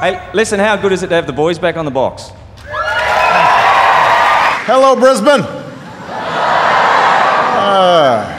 Hey, listen, how good is it to have the boys back on the box? Hello, Brisbane. Ah.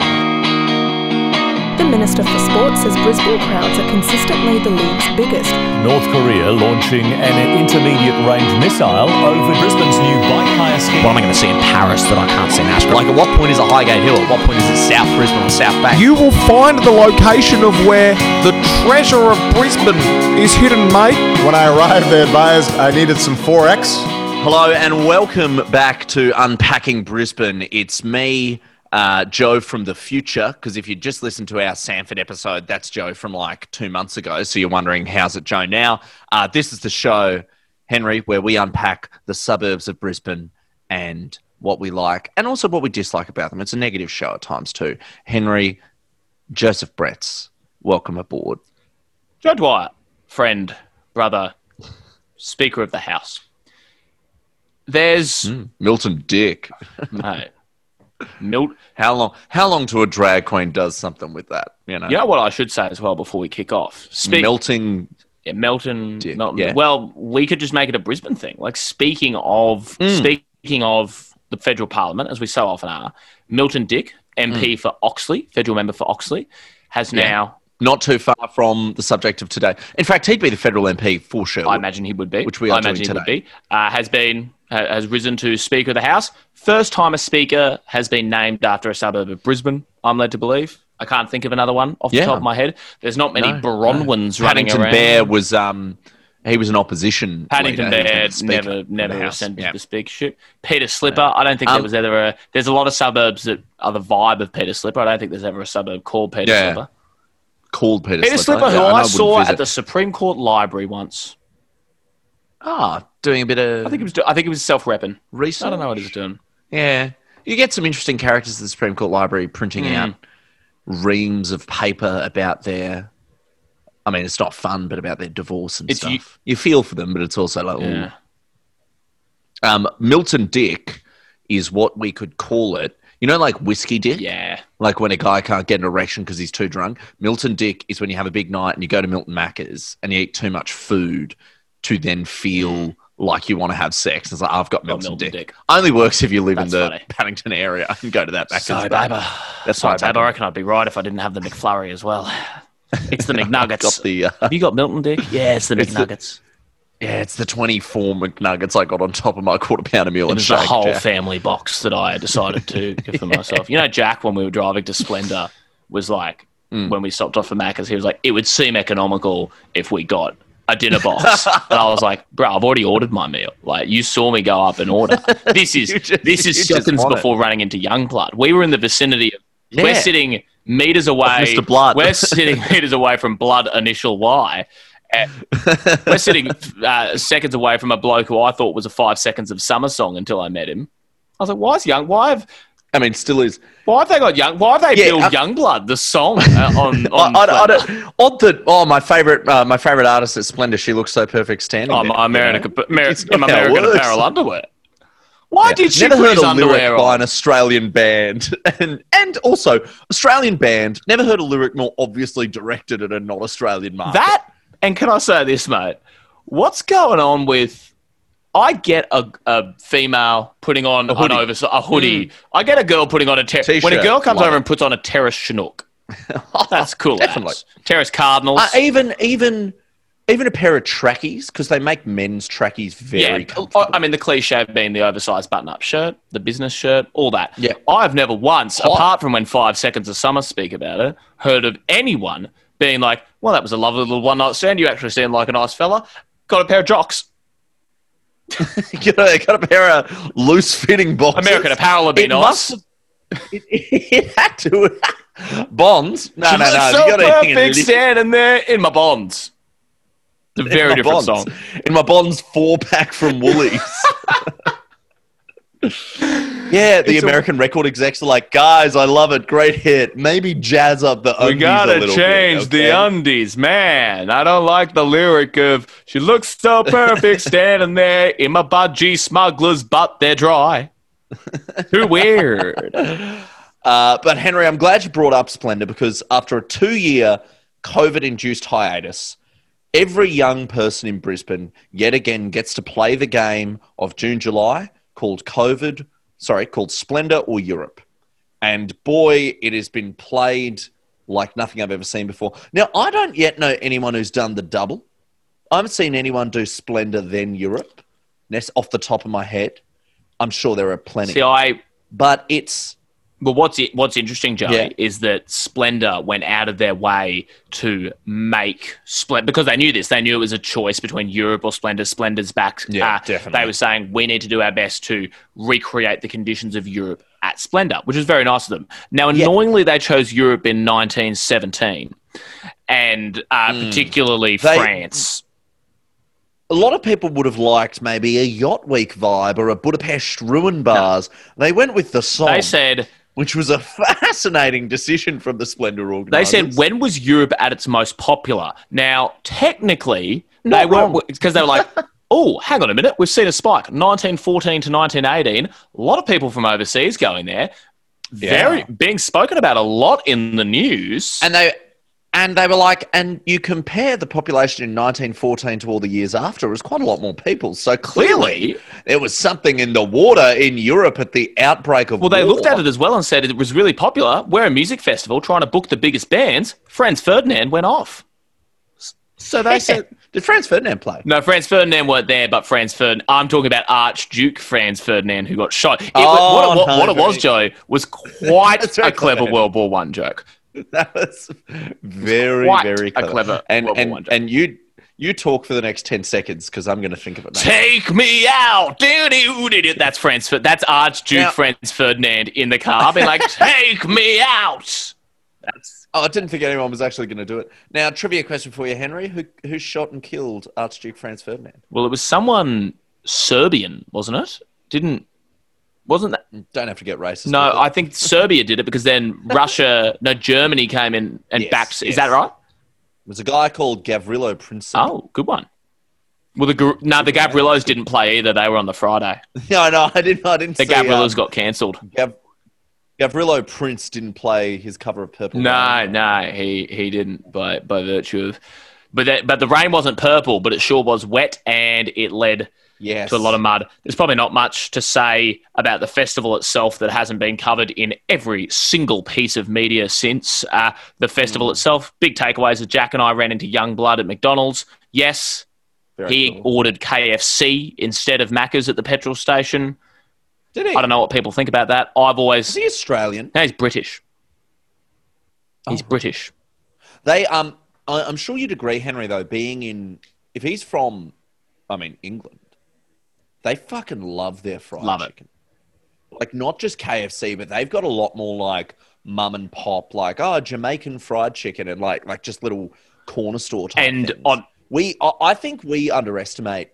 The Minister for Sport says Brisbane crowds are consistently the league's biggest. North Korea launching an intermediate range missile over Brisbane's new bike hire scheme. What am I going to see in Paris that I can't see in Ashburn? Like, at what point is a Highgate Hill? At what point is it South Brisbane or South Bank? You will find the location of where the treasure of Brisbane is hidden, mate. When I arrived, they advised I needed some 4X. Hello and welcome back to Unpacking Brisbane. It's me, uh, Joe from the future, because if you just listened to our Sanford episode, that's Joe from like two months ago. So you're wondering, how's it Joe now? Uh, this is the show, Henry, where we unpack the suburbs of Brisbane and what we like and also what we dislike about them. It's a negative show at times too. Henry, Joseph Bretts, welcome aboard. Joe Dwyer, friend, brother, Speaker of the House. There's Milton Dick. mate, Milt. How long? How long to a drag queen does something with that? You know, Yeah. what I should say as well before we kick off. Speak, melting. yeah, Melton, Dick, Melton. yeah. Well, we could just make it a Brisbane thing. Like speaking of Hmm. speaking of the federal parliament, as we so often are, Milton Dick, MP for Oxley, federal member for Oxley, has. Yeah. now. Not too far from the subject of today. In fact, he'd be the federal MP for sure. I imagine he would be. Which we I are doing imagine he would today. be. Uh, has been has risen to Speaker of the House. First time a Speaker has been named after a suburb of Brisbane. I'm led to believe. I can't think of another one off Yeah. the top of my head. There's not many No, Bronwyns no. running Paddington around. Bear was um he was an opposition. Paddington leader. Bear was the Speaker never never ascended Yeah. the speakership. Peter Slipper. I don't think there Um, was ever a. There's a lot of suburbs that are the vibe of Peter Slipper. I don't think there's ever a suburb called Peter Yeah. Slipper. Called Peter, Peter Slipper, Slipper, who and I saw at the Supreme Court Library once. Ah doing a bit of I think it was. do- I think it was self-repping. research. I don't know what he was doing. Yeah, you get some interesting characters at the Supreme Court Library printing Hmm. out reams of paper about their. I mean, it's not fun, but about their divorce and It's stuff. you- You, feel for them, but it's also like. Yeah. Um, Milton Dick is what we could call it. You know, like whiskey dick. Yeah. Like when a guy can't get an erection because he's too drunk. Milton Dick is when you have a big night and you go to Milton Macca's and you eat too much food to then feel like you want to have sex. It's like, I've got Milton, Milton Dick. Dick. Only works if you live That's in the funny. Paddington area and go to that Macca's. Sorry, but. That's Sorry, fine, babe. I reckon I'd be right if I didn't have the McFlurry as well. It's the McNuggets. Got the, uh, Have you got Milton Dick? Yeah, it's the It's the- McNuggets. yeah, it's the 24 McNuggets I got on top of my quarter pounder meal It and was the whole Jack. family box that I decided to get for myself. You know, Jack, when we were driving to Splendor, was like, Hmm. when we stopped off for Macca's, he was like, it would seem economical if we got a dinner box. and I was like, bro, I've already ordered my meal. Like, you saw me go up and order. This is just- this is seconds want it. before running into Yungblud. We were in the vicinity of, we're sitting meters away. Mr. Blood. We're sitting meters away from Blood Initial Y. We're sitting uh, seconds away from a bloke who I thought was a five seconds of summer song until I met him. I was like, why is young? Why have I mean, still is. why have they got young? Why have they Yeah, built uh, Youngblood the song uh, on? on I, I, I don't, odd that. Oh, my favorite, uh, my favorite artist at Splendor. She looks so perfect standing. Oh, there, my you American, know? Amer- It's in my not American apparel underwear. Why Yeah. did she never heard a lyric underwear by an Australian band, and and also Australian band. Never heard a lyric more obviously directed at a not Australian market. That and can I say this, mate? What's going on with? I get a, a female putting on A hoodie. an overs- a hoodie. I get a girl putting on a ter- when a T-shirt. girl comes Love over it. and puts on a terrace chinook. That's cool. Definitely. Terrace Cardinals. Uh, even even even a pair of trackies because they make men's trackies very yeah. I mean the cliche being the oversized button-up shirt, the business shirt, all that. Yeah. I've never once, Hot. apart from when Five Seconds of Summer speak about it, heard of anyone being like, "Well, that was a lovely little one-night stand. You actually seem like a nice fella. Got a pair of jocks. got, a, got a pair of loose fitting boxes. American Apparel would be It nice." must it, it had to. Bonds? No, no, no. so you it perfect in- standing there in my bonds. It's a very different Bonds. song. In my Bonds four pack from Woolies. Yeah, the It's a- American record execs are like, guys, I love it. Great hit. Maybe jazz up the We undies a gotta change bit, the undies, man. I don't like the lyric of "She looks so perfect standing there in my budgie smuggler's butt. They're dry." Too weird. Uh, but Henry, I'm glad you brought up Splendor because after a two-year COVID-induced hiatus, every young person in Brisbane yet again gets to play the game of June July called COVID, sorry, called Splendor or Europe. And boy, it has been played like nothing I've ever seen before. Now, I don't yet know anyone who's done the double. I haven't seen anyone do Splendor then Europe. That's off the top of my head. I'm sure there are plenty. See, I but it's Well, what's it, what's interesting, Joey, Yeah. is that Splendor went out of their way to make Splendor because they knew this. They knew it was a choice between Europe or Splendor. Splendor's back. Yeah, Uh, definitely. They were saying we need to do our best to recreate the conditions of Europe at Splendor, which is very nice of them. Now, Yeah. annoyingly, they chose Europe in 1917, and uh, particularly Hmm. They- France. a lot of people would have liked maybe a Yacht Week vibe or a Budapest ruin bars. They went with the song, They said which was a fascinating decision from the Splendor Organization. They said when was Europe at its most popular? Now, technically, they wrong. weren't because they were like, oh, hang on a minute, we've seen a spike, 1914 to 1918. A lot of people from overseas going there. Very being spoken about a lot in the news. and they and they were like, and you compare the population in 1914 to all the years after, it was quite a lot more people. So clearly, there was something in the water in Europe at the outbreak of well, they war. looked at it as well and said it was really popular. We're a music festival trying to book the biggest bands. Franz Ferdinand went off. So they said, did Franz Ferdinand play? No, Franz Ferdinand weren't there, but Franz Ferdinand. I'm talking about Archduke Franz Ferdinand, who got shot. It, Oh, was- what, it, oh, what it was, Joe, was quite a clever clever. World War One joke. That was very, Quite very clever. clever and and, One and you you talk for the next ten seconds because I'm going to think of it. Now. Take me out. That's Franz. That's Archduke Now- Franz Ferdinand in the car, being like, "Take me out." That's Oh, I didn't think anyone was actually going to do it. Now, trivia question for you, Henry: Who who shot and killed Archduke Franz Ferdinand? well, it was someone Serbian, wasn't it? Didn't wasn't that? Don't have to get racist. No. I think Serbia did it because then Russia, no, Germany came in and Yes, backed. Is yes. that right? it was a guy called Gavrilo Princip. Oh, good one. Well, the no, the Gavrilos didn't play either. They were on the Friday. no, no, I didn't. I didn't. The see, Gavrilos um, got cancelled. Gav- Gavrilo Prince didn't play his cover of Purple. No, Rain. no, he he didn't by by virtue of. But that, but the rain wasn't purple, but it sure was wet, and it led Yes. to a lot of mud. There's probably not much to say about the festival itself that hasn't been covered in every single piece of media since uh, the festival itself. Big takeaways that Jack and I ran into Yungblud at McDonald's. Yes, Very he cool. ordered KFC instead of Macca's at the petrol station. Did he? I don't know what people think about that. I've always Is he Australian? no, he's British. Oh. He's British. They um, I, I'm sure you'd agree, Henry. Though being in, if he's from, I mean England, they fucking love their fried Love it. Like not just KFC, but they've got a lot more like mum and pop, like oh Jamaican fried chicken, and like like just little corner store type. And things. on- we, I, I think we underestimate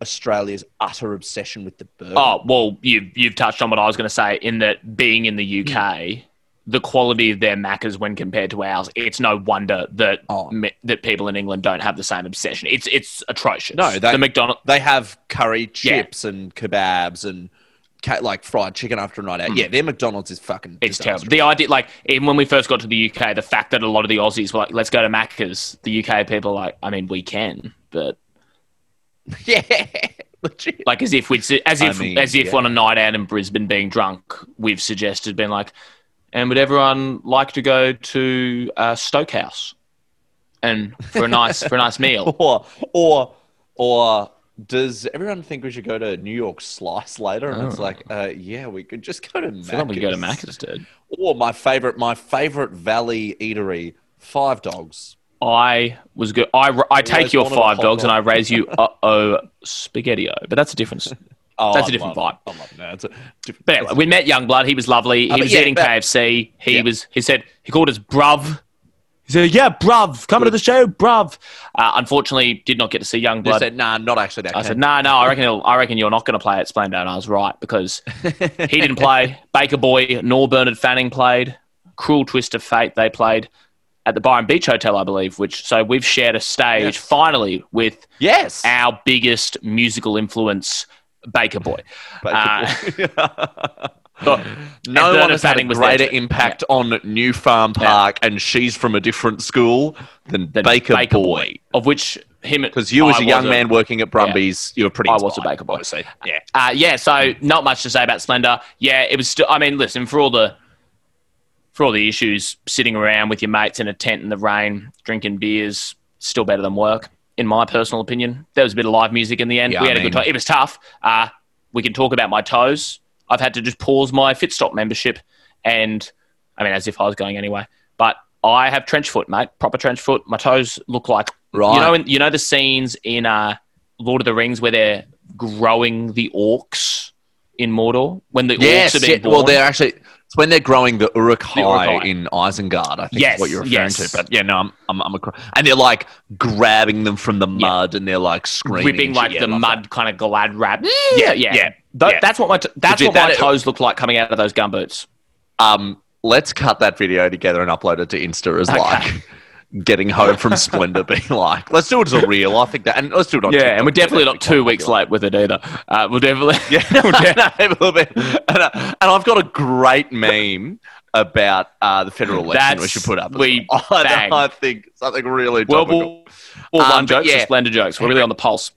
Australia's utter obsession with the burger. Oh well, you've you've touched on what I was going to say in that being in the UK, hmm. The quality of their Maccas when compared to ours, it's no wonder that Oh. me- that people in England don't have the same obsession. It's it's atrocious. No, they- the McDonald. They have curry chips and kebabs and like fried chicken after a night out. Hmm. Yeah, their McDonald's is fucking. It's terrible. The idea, like, even when we first got to the UK, the fact that a lot of the Aussies were like, "Let's go to Macca's," the UK people are like, I mean, we can, but yeah, legit. like as if we'd as I if mean, as if yeah. on a night out in Brisbane being drunk, we've suggested being like, and would everyone like to go to uh, Stokehouse and for a nice for a nice meal? or or or does everyone think we should go to New York Slice later? And it's like, uh, yeah, we could just go to. I feel like we could go to Macca's. Macca's, dude. Or my favorite, my favorite Valley eatery, Five Dogs. I was good. I, I take your five dogs and I raise you uh oh spaghettio, but that's a different. Oh, That's a I different vibe. I love that. It's a different. But anyway, we met Yungblud. He was lovely. He Uh, was yeah, eating but- KFC. He Yeah. was. He said he called us bruv. He said, "Yeah, bruv, coming to the show, bruv." Uh, unfortunately, did not get to see Yungblud. said, nah, not actually that. I keen." said, "No, no, I reckon. He'll, I reckon you're not going to play at Splendor." And I was right because he didn't play. Baker Boy nor Bernard Fanning played. Cruel Twist of Fate they played at the Byron Beach Hotel, I believe. Which so we've shared a stage Yes. finally with Yes. our biggest musical influence, Baker Boy. Uh, Baker No one has had a was greater impact on New Farm Park, and she's from a different school than The Baker, Boy. of which him Because you, as a young man working at Brumbies, you were pretty. I was a Baker Boy. obviously. Yeah. Uh, yeah, so not much to say about Splendor. Yeah, it was still. I mean, listen for all the for all the issues, sitting around with your mates in a tent in the rain, drinking beers, still better than work, in my personal opinion. There was a bit of live music in the end. Yeah, we I had a good time. It was tough. Uh, we can talk about my toes. I've had to just pause my Fitstop membership, and I mean, as if I was going anyway. But I have trench foot, mate. Proper trench foot. My toes look like Right. you know. In, you know the scenes in uh, Lord of the Rings where they're growing the orcs in Mordor when the Yes. orcs are being yeah, born. well, they're actually. It's when they're growing the Uruk-hai Uruk-hai. in Isengard. I think Yes, is what you're referring yes. to. But yeah, no, I'm, I'm, I'm a, cr- and they're like grabbing them from the mud, and they're like screaming, ripping like the Yeah, mud kind of glad wrap. Yeah, Yeah, yeah, yeah, Tho- yeah. That's what my t- that's Legit, what my that- toes look like coming out of those gumboots. Um, let's cut that video together and upload it to Insta as Okay. like getting home from Splendor, being like, let's do it as a reel. I think that, and let's do it on. Yeah, TikTok, and we're definitely not two weeks late with it either. Uh, we'll definitely. Yeah, no, a little bit. And, uh, and I've got a great meme about uh, the federal election we should put up. we well. I. I think something really well, topical. War Um, One jokes, yeah. or Splendor jokes. We're really on the pulse.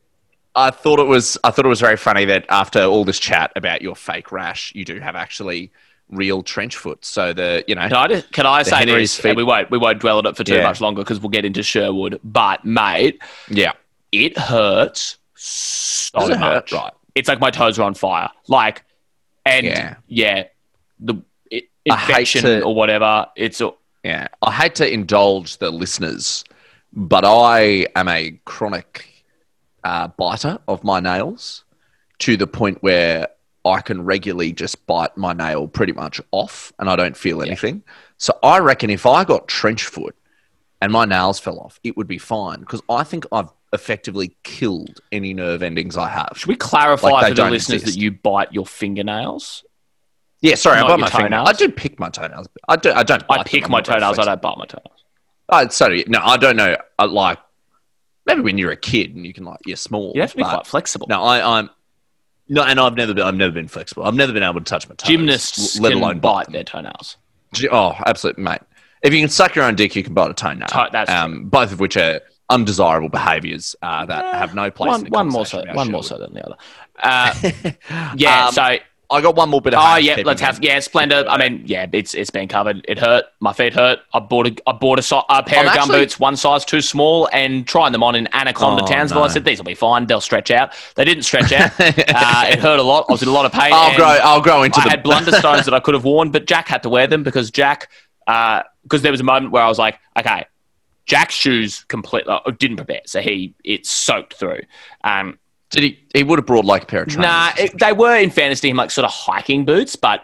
I thought it was I thought it was very funny that after all this chat about your fake rash, you do have actually real trench foot. So the you know Can I, just, can I say Henry's this? feet- And we won't we won't dwell on it for too Yeah. much longer because we'll get into Sherwood. But mate, yeah it hurts so Does it much. hurt? Right. It's like my toes are on fire. Like, and Yeah. yeah, the it, infection to- or whatever. It's yeah. I hate to indulge the listeners, but I am a chronic uh, biter of my nails to the point where I can regularly just bite my nail pretty much off and I don't feel anything. So I reckon if I got trench foot and my nails fell off, it would be fine because I think I've effectively killed any nerve endings I have. should we clarify Like for the listeners exist. that you bite your fingernails? Yeah, sorry, Not I bite my toenails? I do pick my toenails. I do. I don't. I pick my I'm not very toenails. I don't bite my toenails. Oh, sorry. No, I don't know. I, like maybe when you're a kid and you can like you're small. You have to be quite flexible. No, I, I'm no, and I've never been. I've never been flexible. I've never been able to touch my toes. Gymnasts let can alone bite their toenails. G- Oh, absolutely, mate. If you can suck your own dick, you can bite a toenail. To- that's um, both of which are undesirable behaviours uh, that have no place. One, in the one more so, one more so than the other. Uh, yeah. Um, so I got one more bit of. Oh yeah, let's have yeah, Splendor. I mean, yeah, it's it's been covered. It hurt. My feet hurt. I bought a I bought a, so- a pair I'm of actually- gumboots, one size too small, and trying them on in Anaconda, Oh, Townsville. I said these will be fine. They'll stretch out. They didn't stretch out. uh, it hurt a lot. I was in a lot of pain. I'll grow. I'll grow into them I them. had blunderstones that I could have worn, but Jack had to wear them because Jack, because there was a moment where I was like, okay, Jack's shoes completely uh, didn't prepare, so he it soaked through. Um, Did he? He would have brought like a pair of trainers. Nah, it, they were in fairness to him like sort of hiking boots, but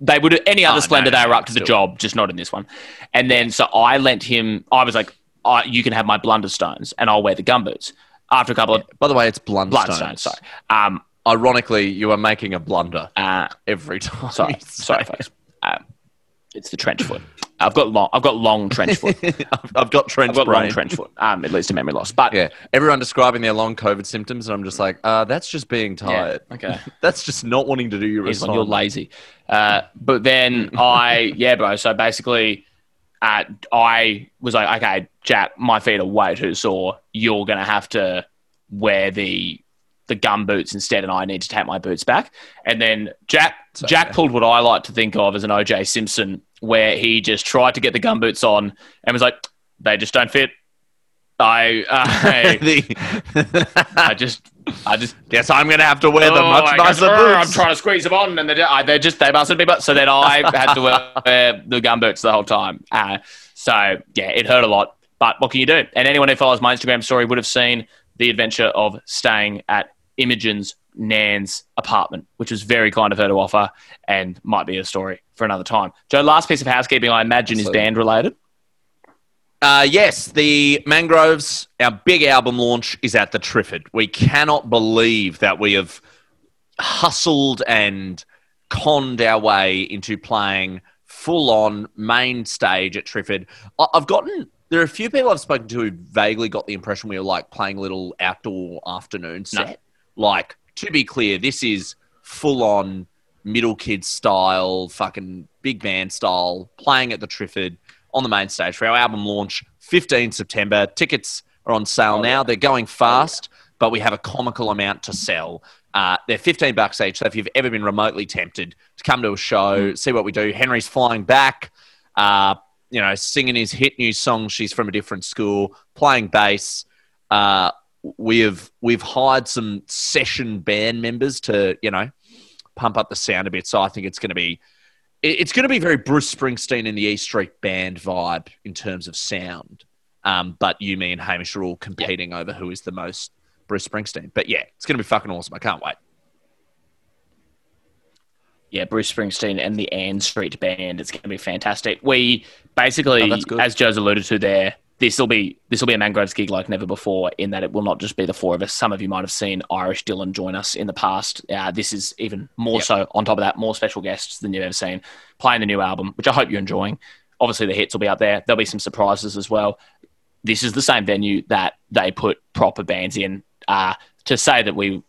they would any other Oh, Splendor no, they were up to the job, just not in this one. And then so I lent him. I was like, I, "You can have my blunderstones, and I'll wear the gumboots." After a couple of By the way, it's Blundstones. blunderstones, sorry. Um, Ironically, you are making a blunder uh, every time. sorry, sorry, folks. Um, it's the trench foot. I've got long. I've got long trench foot. I've, I've got trench I've got brain. long trench foot. Um, it leads to memory loss. But Yeah, everyone describing their long COVID symptoms, and I'm just like, uh, that's just being tired. okay. that's just not wanting to do your Here's you're lazy. Uh, but then I, yeah, bro. So basically, uh, I was like, okay, Jack, my feet are way too sore. You're gonna have to wear the the gum boots instead, and I need to take my boots back. And then Jack Jack pulled what I like to think of as an OJ Simpson, where he just tried to get the gum boots on and was like, they just don't fit. I, I, The- I just, I just Guess I'm to have to wear the Oh, much I nicer "Urgh, I'm trying to squeeze them on, and they're, they're just they mustn't be. But so then I had to wear, wear the gum boots the whole time. Uh, so yeah, it hurt a lot. But what can you do? And anyone who follows my Instagram story would have seen the adventure of staying at Imogen's Nan's apartment, which was very kind of her to offer, and might be a story for another time. Joe, last piece of housekeeping, I imagine, is band related. Uh, yes, the Mangroves, our big album launch is at the Triffid. We cannot believe that we have hustled and conned our way into playing full on main stage at Triffid. I- I've gotten, there are a few people I've spoken to who vaguely got the impression we were like playing a little outdoor afternoon No. set. Like, to be clear, this is full on middle kid style, fucking big band style, playing at the Triffid on the main stage for our album launch, 15 September. Tickets are on sale now. They're going fast, but we have a comical amount to sell. Uh, they're 15 bucks each. So if you've ever been remotely tempted to come to a show, see what we do, Henry's flying back, uh, you know, singing his hit new song, She's from a Different School, playing bass. Uh, we have we've hired some session band members to you know pump up the sound a bit. So I think it's going to be it's going to be very Bruce Springsteen and the E Street Band vibe in terms of sound. Um, but you, me, and Hamish are all competing over who is the most Bruce Springsteen. But yeah, it's going to be fucking awesome. I can't wait. yeah, Bruce Springsteen and the Ann Street Band. It's going to be fantastic. We basically, Oh, as Joe's alluded to there, this will be this will be a Mangroves gig like never before. In that it will not just be the four of us. Some of you might have seen Irish Dylan join us in the past. Uh, this is even more so. On top of that, more special guests than you've ever seen playing the new album, which I hope you're enjoying. Obviously, the hits will be up there. There'll be some surprises as well. This is the same venue that they put proper bands in. Uh, to say that we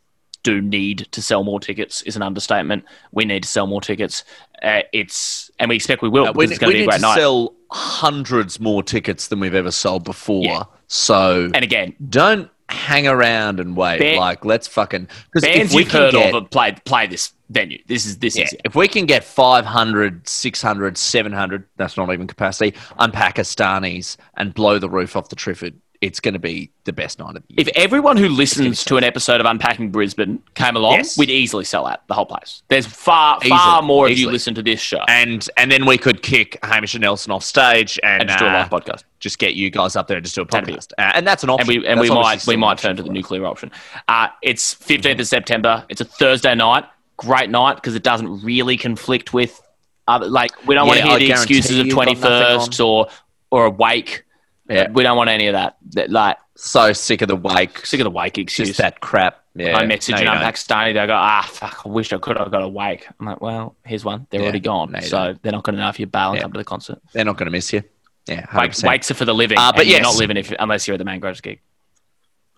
do need to sell more tickets is an understatement. We need to sell more tickets. Uh, it's and we expect we will. Uh, we because it's going to be a need great to night. sell hundreds more tickets than we've ever sold before. Yeah. So and again, don't hang around and wait. Ban- like, let's fucking because if we can heard get, of played play this venue. This is this yeah, is it. if we can get 500, 600, 700, that's not even capacity, unpakistanis and blow the roof off the Triffid, it's going to be the best night of the year. If everyone who listens to an episode of Unpacking Brisbane came along, Yes. we'd easily sell out the whole place. There's far far Easily, more of you listen to this show and and then we could kick Hamish and Nelson off stage and, and just do a uh, live podcast. Just get you guys up there and just do a podcast, uh, and that's an and option. we and we might we might turn to the nuclear option. Uh, it's 15th of September. It's a Thursday night. Great night because it doesn't really conflict with other like we don't want to hear I the excuses of you've 21st or or a wake. Yeah. We don't want any of that. That, Like So sick of the wake, sick of the wake excuse. just that crap. Yeah, I message No, and you I'm don't. They go, ah, fuck, I wish I could have got a wake. I'm like, well, here's one. They're Yeah, already gone. no, so don't. they're not going to know if you bail and Yeah. come to the concert. They're not going to miss you. Yeah, 100%. wakes are for the living. Uh, but and you're not living if, unless you're at the Mangroves gig.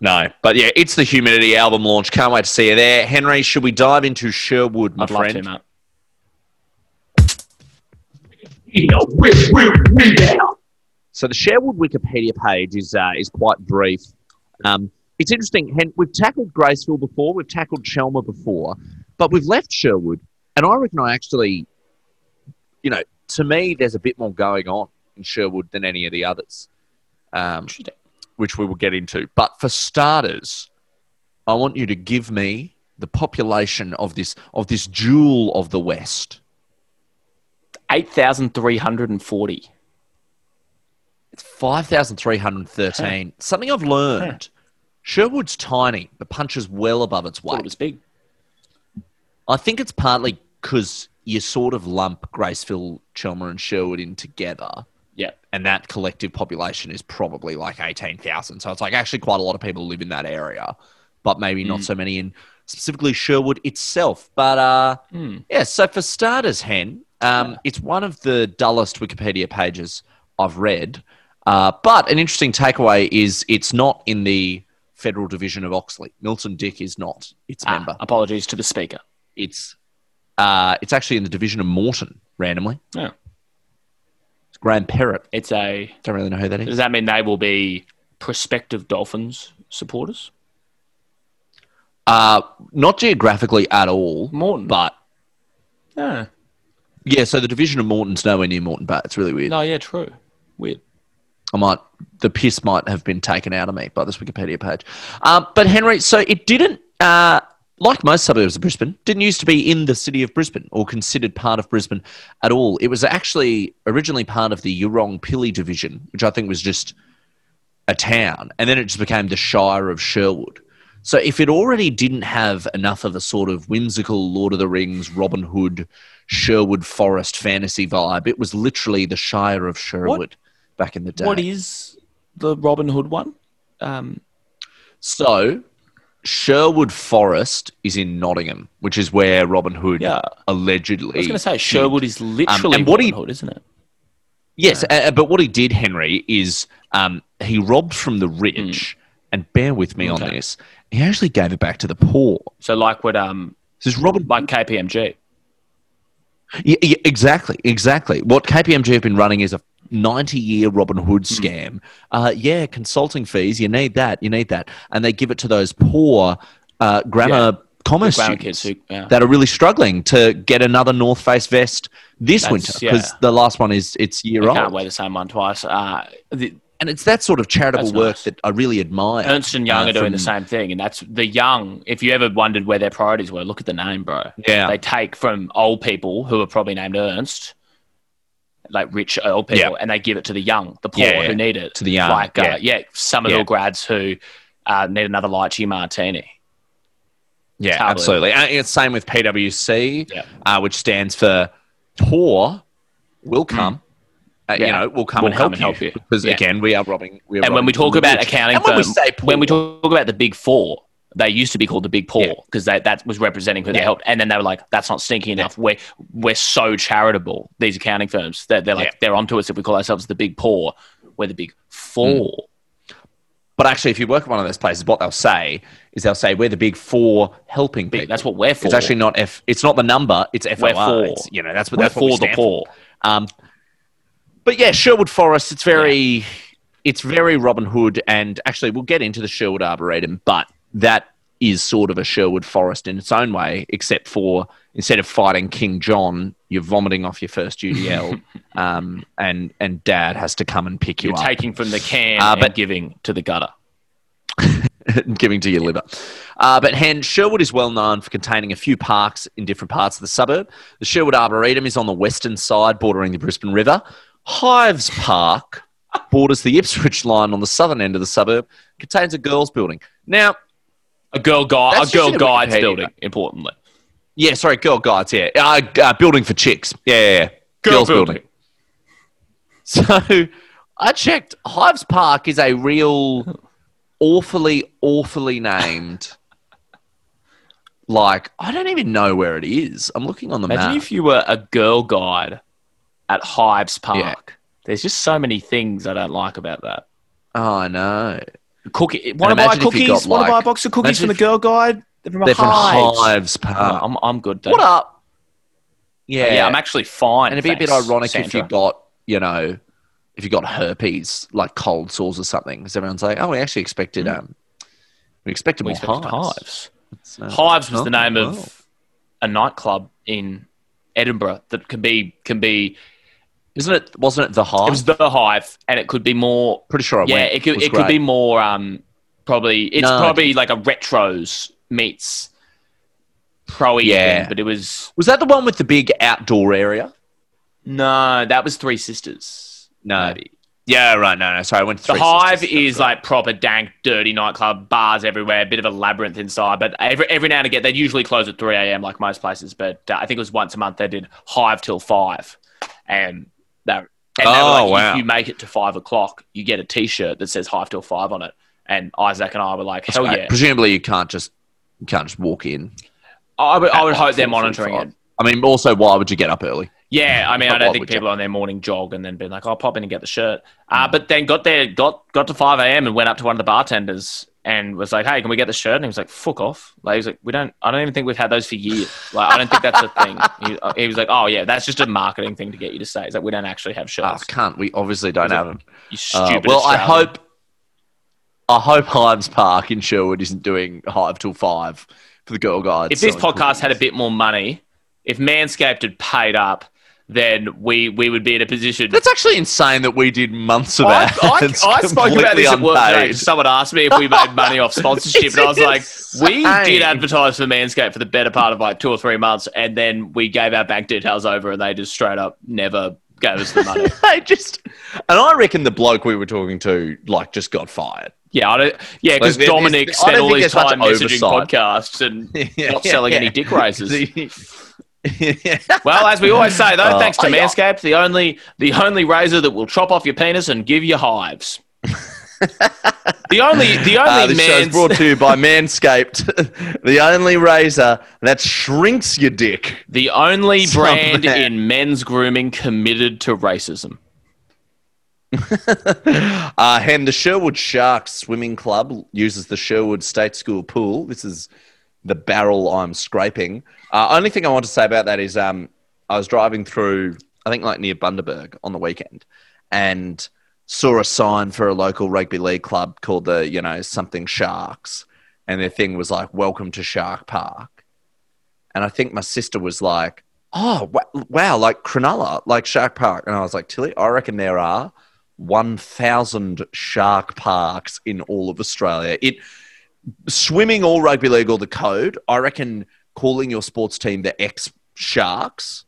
No, but yeah, it's the Humidity album launch. Can't wait to see you there. Henry, should we dive into Sherwood, my I'd love friend? to, mate. So the Sherwood Wikipedia page is uh, is quite brief. Um, it's interesting. Hen- we've tackled Graceville before, we've tackled Chelmer before, but we've left Sherwood, and I reckon I actually, you know, to me, there's a bit more going on in Sherwood than any of the others, um, which we will get into. But for starters, I want you to give me the population of this of this jewel of the West. 8,340. It's 5,313. Something I've learned. Sherwood's tiny, but punches well above its Thought it was big. I think it's partly because you sort of lump Graceville, Chelmer, and Sherwood in together, Yeah. and that collective population is probably like 18,000. So it's like actually quite a lot of people live in that area, but maybe not so many in specifically Sherwood itself. But uh, yeah, so for starters, Hen, um, it's one of the dullest Wikipedia pages I've read. Uh, but an interesting takeaway is it's not in the federal division of Oxley. Milton Dick is not its Ah, member. apologies to the speaker. It's uh, it's actually in the division of Moreton. Randomly, Yeah. it's Graham Perrett. It's a. Don't really know who that is. Does that mean they will be prospective Dolphins supporters? Uh, not geographically at all, Moreton. but Yeah. yeah. So the division of Moreton's nowhere near Moreton, but it's really weird. No, yeah, true. Weird. I might the piss might have been taken out of me by this Wikipedia page. Um, but Henry, so it didn't uh, like most suburbs of Brisbane, didn't used to be in the city of Brisbane or considered part of Brisbane at all. It was actually originally part of the Yeerongpilly division, which I think was just a town, and then it just became the Shire of Sherwood. So if it already didn't have enough of a sort of whimsical Lord of the Rings, Robin Hood, Sherwood Forest fantasy vibe, it was literally the Shire of Sherwood back in the day. What is the Robin Hood one? Um, So, Sherwood Forest is in Nottingham, which is where Robin Hood Yeah. allegedly. I was going to say. Sherwood is literally and what Robin he- Hood, isn't it? Yes, uh, but what he did, Henry, is um, he robbed from the rich, and bear with me on Hmm. This. He actually gave it back to the poor. So like what um This is Robin. like KPMG. Yeah, yeah, exactly, exactly. What KPMG have been running is a 90 year Robin Hood Hmm. scam. Uh, yeah, consulting fees, you need that, you need that. And they give it to those poor uh, grammar commerce grammar students kids who- yeah. that are really struggling to get another North Face vest this That's- winter yeah. because the last one is it's year You old. can't wear the same one twice. Uh, the, And it's that sort of charitable That's work nice. that I really admire. Ernst and Young uh, are doing the same thing, and that's the young. If you ever wondered where their priorities were, look at the name, bro. Yeah. they take from old people who are probably named Ernst, like rich old people, Yeah. and they give it to the young, the poor Yeah, who need it. To the young, like yeah. uh, yeah, Somerville Yeah. grads who uh, need another lychee martini. Yeah, Totally. absolutely. And it's same with PwC, uh, which stands for poor will come. Uh, You Mm. Yeah. know, will come, Will and, come help and help you. Because again, we are robbing. We are And when we talk about rich. accounting and when we say poor, when we talk about the big four, they used to be called the big Yeah. poor because that was representing who they helped. And then they were like, that's not stinky enough. We're, we're so charitable, these accounting firms. They're, they're like, Yeah. they're onto us if we call ourselves the big poor. We're the big four. but actually, if you work at one of those places, what they'll say is they'll say we're the big four helping Big- people. that's what we're for. It's actually not F. It's not the number. It's FOR. We're for. It's, you know, that's what We're that's what we for the poor. Um, but yeah, Sherwood Forest. It's very, it's very Robin Hood, and actually, we'll get into the Sherwood Arboretum, but that is sort of a Sherwood Forest in its own way, except for instead of fighting King John, you're vomiting off your first UDL, um, and and Dad has to come and pick you up. You're up, taking from the can Uh, and but- giving to the gutter. giving to your liver. Uh, but Hen, Sherwood is well known for containing a few parks in different parts of the suburb. The Sherwood Arboretum is on the western side, bordering the Brisbane River. Hives Park borders the Ipswich line on the southern end of the suburb. Contains a girls' building. Now, A girl guide, That's a girl guides Wikipedia, building, mate. importantly. yeah, sorry, girl guides. Yeah, uh, uh, building for chicks. Yeah, yeah, yeah. girls' building. So I checked. Hives Park is a real, awfully, awfully named. Like I don't even know where it is. I'm looking on the Imagine map. Imagine if you were a girl guide at Hives Park. Yeah. There's just so many things I don't like about that. oh, I know. Cookie. Want to buy imagine if you cookies? Want to buy a box of cookies from the girl guide? They're from They're from Hives. Hives Oh, I'm, I'm good. Though. what up? Yeah, Yeah. I'm actually fine. and it'd be a bit thanks, ironic if you got, you know, if you got herpes, like cold sores or something, because everyone's like, "Oh, we actually expected, um, we expected We more expected hives." Hives. Uh, Hives was oh, the name of a nightclub in Edinburgh that can be can be. Isn't it? Wasn't it the hive? It was the Hive, and it could be more. Pretty sure I yeah, went. it could was it could be more. Um, probably it's No. probably like a retros meets pro Yeah. but it was Was that the one with the big outdoor area? no, that was Three Sisters. No. maybe. Yeah, right. No, no. Sorry, I went. To The Hive Sisters, is right. like proper dank, dirty nightclub, bars everywhere, a bit of a labyrinth inside. But every every now and again, they'd usually close at three a.m. like most places. But uh, I think it was once a month they did Hive till five, and that and they were Oh, like, wow. if you make it to five o'clock, you get a T-shirt that says Hive till five on it. And Isaac and I were like, hell Right. yeah! Presumably, you can't just you can't just walk in. I would, I would hope they're monitoring it. I mean, also, why would you get up early? Yeah, I mean, I don't think you? people on their morning jog and then been like, "I'll pop in and get the shirt." Uh, but then got there, got got to five a.m. and went up to one of the bartenders and was like, "Hey, can we get the shirt?" And he was like, "Fuck off!" Like he was like, "We don't. I don't even think we've had those for years. Like I don't think that's a thing." He, uh, he was like, "Oh yeah, that's just a marketing thing to get you to say. Is that we don't actually have Ah, shirts." can't we? Obviously, don't have them. you Uh, stupid. well, I hope. I hope Hives Park in Sherwood isn't doing Hive till five for the girl guides. if this podcast had a bit more money, if Manscaped had paid up, then we we would be in a position. That's actually insane that we did months of I, ads. I, I spoke about this at work today. Someone asked me if we made money off sponsorship, and I was like, "We did advertise for Manscaped for the better part of like two or three months, and then we gave our bank details over, and they just straight up never gave us the money." I just, and I reckon the bloke we were talking to, like, just got fired. yeah, I don't. Yeah, because Like, Dominic I spent all his time messaging podcasts and Yeah, not selling yeah. any dick razors. Well, as we always say, though, Uh, thanks to I- Manscaped, the only the only razor that will chop off your penis and give you hives. the only the only Uh, this show's mans- brought to you by Manscaped, the only razor that shrinks your dick. The only brand man. in men's grooming committed to racism. Uh, and the Sherwood Sharks Swimming Club uses the Sherwood State School pool. This is the barrel I'm scraping. Uh, only thing I want to say about that is um, I was driving through, I think like near Bundaberg on the weekend, and saw a sign for a local rugby league club called the, you know, something Sharks, and their thing was like "Welcome to Shark Park," and I think my sister was like, "Oh wow, like Cronulla, like Shark Park," and I was like, "Tilly, I reckon there are." 1000 shark parks in all of Australia. It swimming or rugby league or the code, I reckon calling your sports team the X Sharks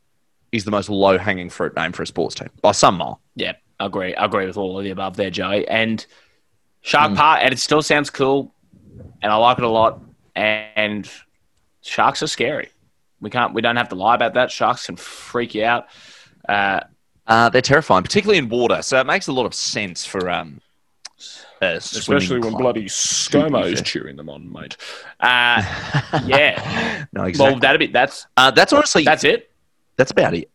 is the most low hanging fruit name for a sports team by some mile. Yeah, I agree. I agree with all of the above there, Joey. And Shark Park, and it still sounds cool, and I like it a lot. And sharks are scary. We can't. We don't have to lie about that. Sharks can freak you out. Uh, Uh, they're terrifying, particularly in water. So it makes a lot of sense for um, a swimming club. ScoMo's cheering them on, mate. uh, yeah. No, exactly. Well, that'd be that's uh, that's honestly that's it. that's about it.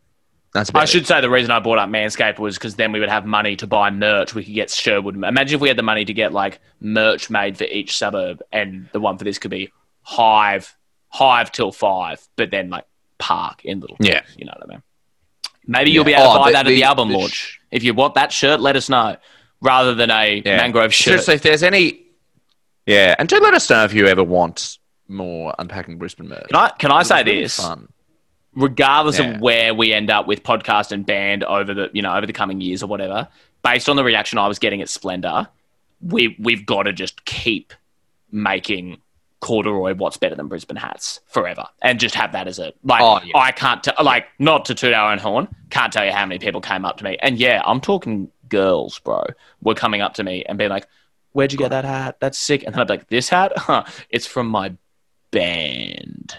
That's about I should say the reason I bought up Manscaped was because then we would have money to buy merch. We could get Sherwood. Imagine if we had the money to get like merch made for each suburb, and the one for this could be Hive, Hive till five, but then like Park in little. Yeah. you know what I mean. Maybe you'll be able to Oh, buy the- that at the the- album the launch. if you want that shirt, let us know. Rather than a Yeah. mangrove shirt. Seriously, if there's any, yeah, and do let us know if you ever want more unpacking Brisbane merch. Can I can I say really this? Fun. regardless Yeah. of where we end up with podcast and band over the you know over the coming years or whatever, based on the reaction I was getting at Splendor, we we've got to just keep making corduroy what's better than Brisbane hats forever, and just have that as a like. Oh, yeah. I can't t- like not to toot our own horn. Can't tell you how many people came up to me, and yeah, I'm talking girls, bro, were coming up to me and being like. Where'd you get that hat? That's sick. And then I'd be like, this hat? Huh, it's from my band.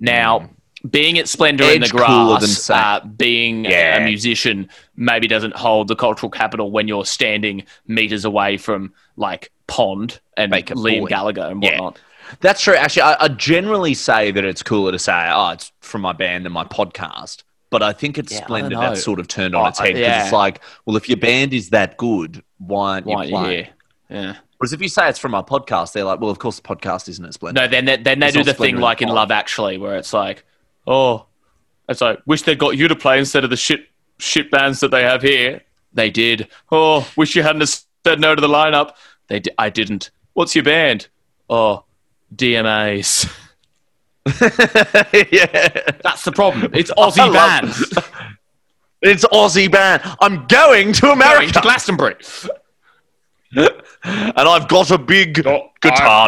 Now, being at Splendor in the Edge cooler than grass, uh, being Yeah. a musician maybe doesn't hold the cultural capital when you're standing meters away from like Pond and Baker Liam Boy. Gallagher and Yeah. whatnot. That's true. Actually, I, I generally say that it's cooler to say, oh, it's from my band than my podcast. But I think it's Yeah, splendid that's sort of turned on Oh, its head because yeah. it's like, well, if your band is that good, why aren't Why you aren't you playing? Yeah. Whereas if you say it's from my podcast, they're like, well, of course the podcast isn't as splendid. No, then they, then they It's do the thing like in Love Actually, where it's like, oh, it's like wish they got you to play instead of the shit shit bands that they have here. They did. Oh, wish you hadn't said no to the lineup. They di- I didn't. What's your band? Oh, DMAs. yeah. That's the problem. It's Aussie bands. It's Aussie band. I'm going to Going America. to Glastonbury. and I've got a big guitar.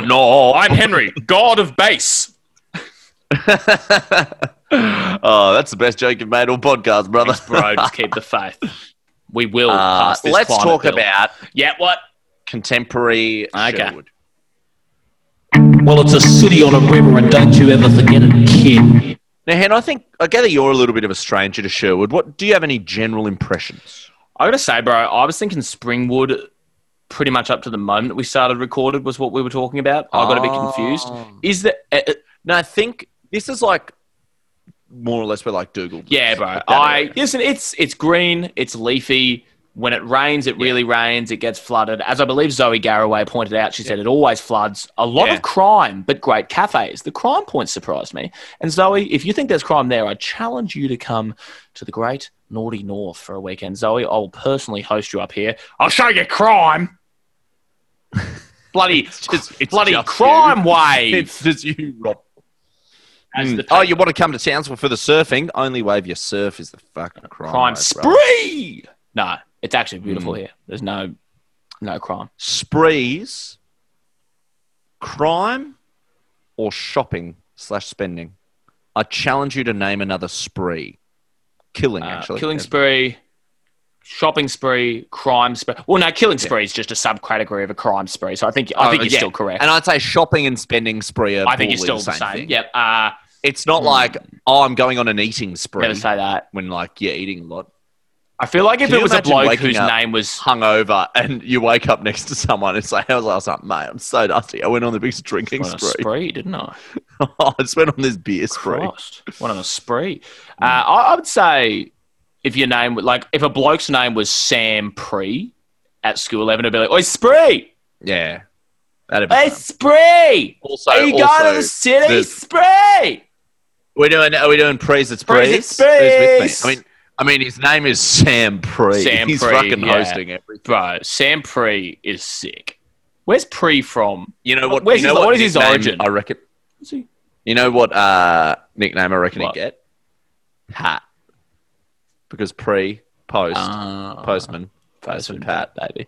I'm- no. I'm Henry, god of bass. oh, that's the best joke you've made all podcast, brother. Thanks, bro. Just keep the faith. We will Uh, pass this let's talk bill. about Yeah, what? contemporary Okay. Sherwood. Well, it's a city on a river, and don't you ever forget it, kid. Now, Hen, I think I gather you're a little bit of a stranger to Sherwood. What do you have any general impressions? I gotta say, bro, I was thinking Springwood pretty much up to the moment we started recorded was what we were talking about. I got a bit confused. Oh. Is that uh, uh, No, I think this is like more or less where like Dougal. yeah, bro? I area. listen. It's it's green. It's leafy. When it rains, it really rains. It gets flooded. As I believe Zoe Garraway pointed out, she said it always floods. A lot Yeah. of crime, but great cafes. The crime point surprised me. And Zoe, if you think there's crime there, I challenge you to come to the great Naughty North for a weekend. Zoe, I'll personally host you up here. I'll show you crime. bloody, just- it's bloody crime you. wave. It's just you, Rob. Mm. Oh, you want to come to Townsville for the surfing? Only wave your surf is the fucking crime. crime wave, bro. spree. No, it's actually beautiful Mm. here. There's no, no crime. Sprees, crime, or shopping slash spending. I challenge you to name another spree. Killing, Uh, actually. killing spree, shopping spree, crime spree. Well, no, killing spree is just a subcategory of a crime spree. So I think I Oh, think you're yeah. still correct. And I'd say shopping and spending spree are I think you're still the same. Yep. Uh, It's not like, oh, I'm going on an eating spree never say that. when like you're eating a lot. I feel like if Can it was a bloke whose name was hungover and you wake up next to someone and say, How's last night, mate? I'm so dusty. I went on the biggest drinking on a spree. spree, didn't I? I just went on this beer spree. Christ, went on a spree. Uh, I, I would say if your name, like, if a bloke's name was Sam Pre at school eleven, it'd be like, "Oi, spree, Yeah. That'd be hey, fun. spree, Also, are you going to the city, the- spree?" We're doing. Are we doing praise? It's Praise, praise. it's Who's with praise. me? I mean, I mean, his name is Sam Pre. Sam He's Pre, fucking yeah. hosting everything. Bro, Sam Pre is sick. Where's Pre from? You know what? Where's you know his, what, is his nickname origin? I reckon. Is he- You know what uh, nickname I reckon What? he'd get? Pat. Because pre, post, Ah, postman, Postman postman, Pat. baby.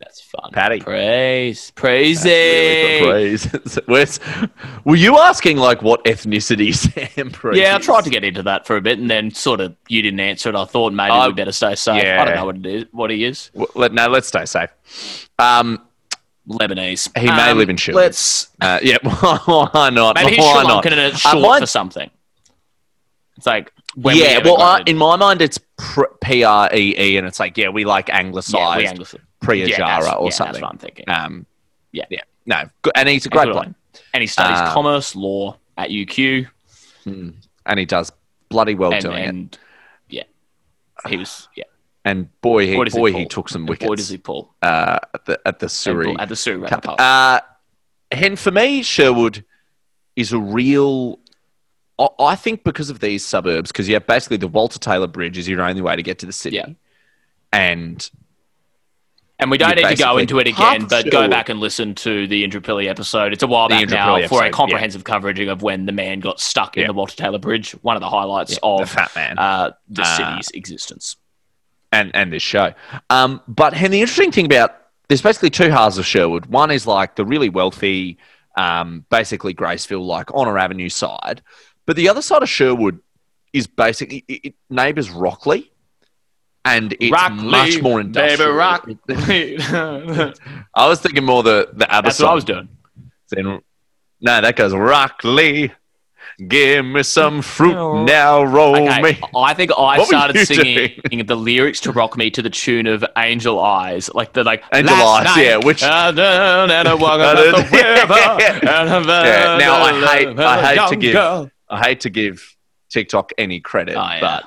That's fun. Patty. Praise. Praise Really praise. Where's, were you asking like what ethnicity Sam Pre? Yeah, I tried to get into that for a bit, and then sort of you didn't answer it. I thought maybe I- we better stay safe. yeah. I don't know what it is. What he is. W- Let, no, let's stay safe. Um, Lebanese. he may Um, live in Sri. Let's Uh, yeah, why not? maybe he's why Sri not? Lankan and it's Uh, short for something. It's like yeah, well, emigrated. in my mind, it's P R E E, and it's like, yeah, we like yeah, anglicized we Anglicized. Priya Yeah, Jara or yeah, something. That's what I'm thinking. Um, Yeah. yeah, no, and he's a great player. And he studies Uh, commerce law at UQ, and he does bloody well and, doing it. and yeah, he was yeah. And boy, he, Boy, he he took some wickets Boy, does he pull uh, at the at the And Surrey pull- at the Surrey Cup. Uh, and for me, Sherwood is a real. I- I think because of these suburbs, because you have basically the Walter Taylor Bridge is your only way to get to the city, Yeah. and And we don't need to go into it again, but go back and listen to the Indooroopilly episode. It's a while The back now Indooroopilly for a episode, comprehensive coverage of when the man got stuck in the Walter Taylor Bridge, one of the highlights the of fat man. uh, the Uh, city's existence. and and this show. Um, but and the interesting thing about there's basically two halves of Sherwood. One is like the really wealthy, um, basically Graceville, like Honor Avenue side, but the other side of Sherwood is basically it, it neighbours Rocklea, and it's much more industrial. Baby rock. I was thinking more the the ABBA That's what I was doing. Then, no, that goes Rocklea. Give me some fruit No. now, roll Okay, me. I think I What started singing the lyrics to "Rock Me" to the tune of "Angel Eyes," like the like Angel Eyes, night, yeah, which- I down and I walk up the river, I Yeah, now I hate- I hate to give- girl. I hate to give TikTok any credit, Oh, yeah. but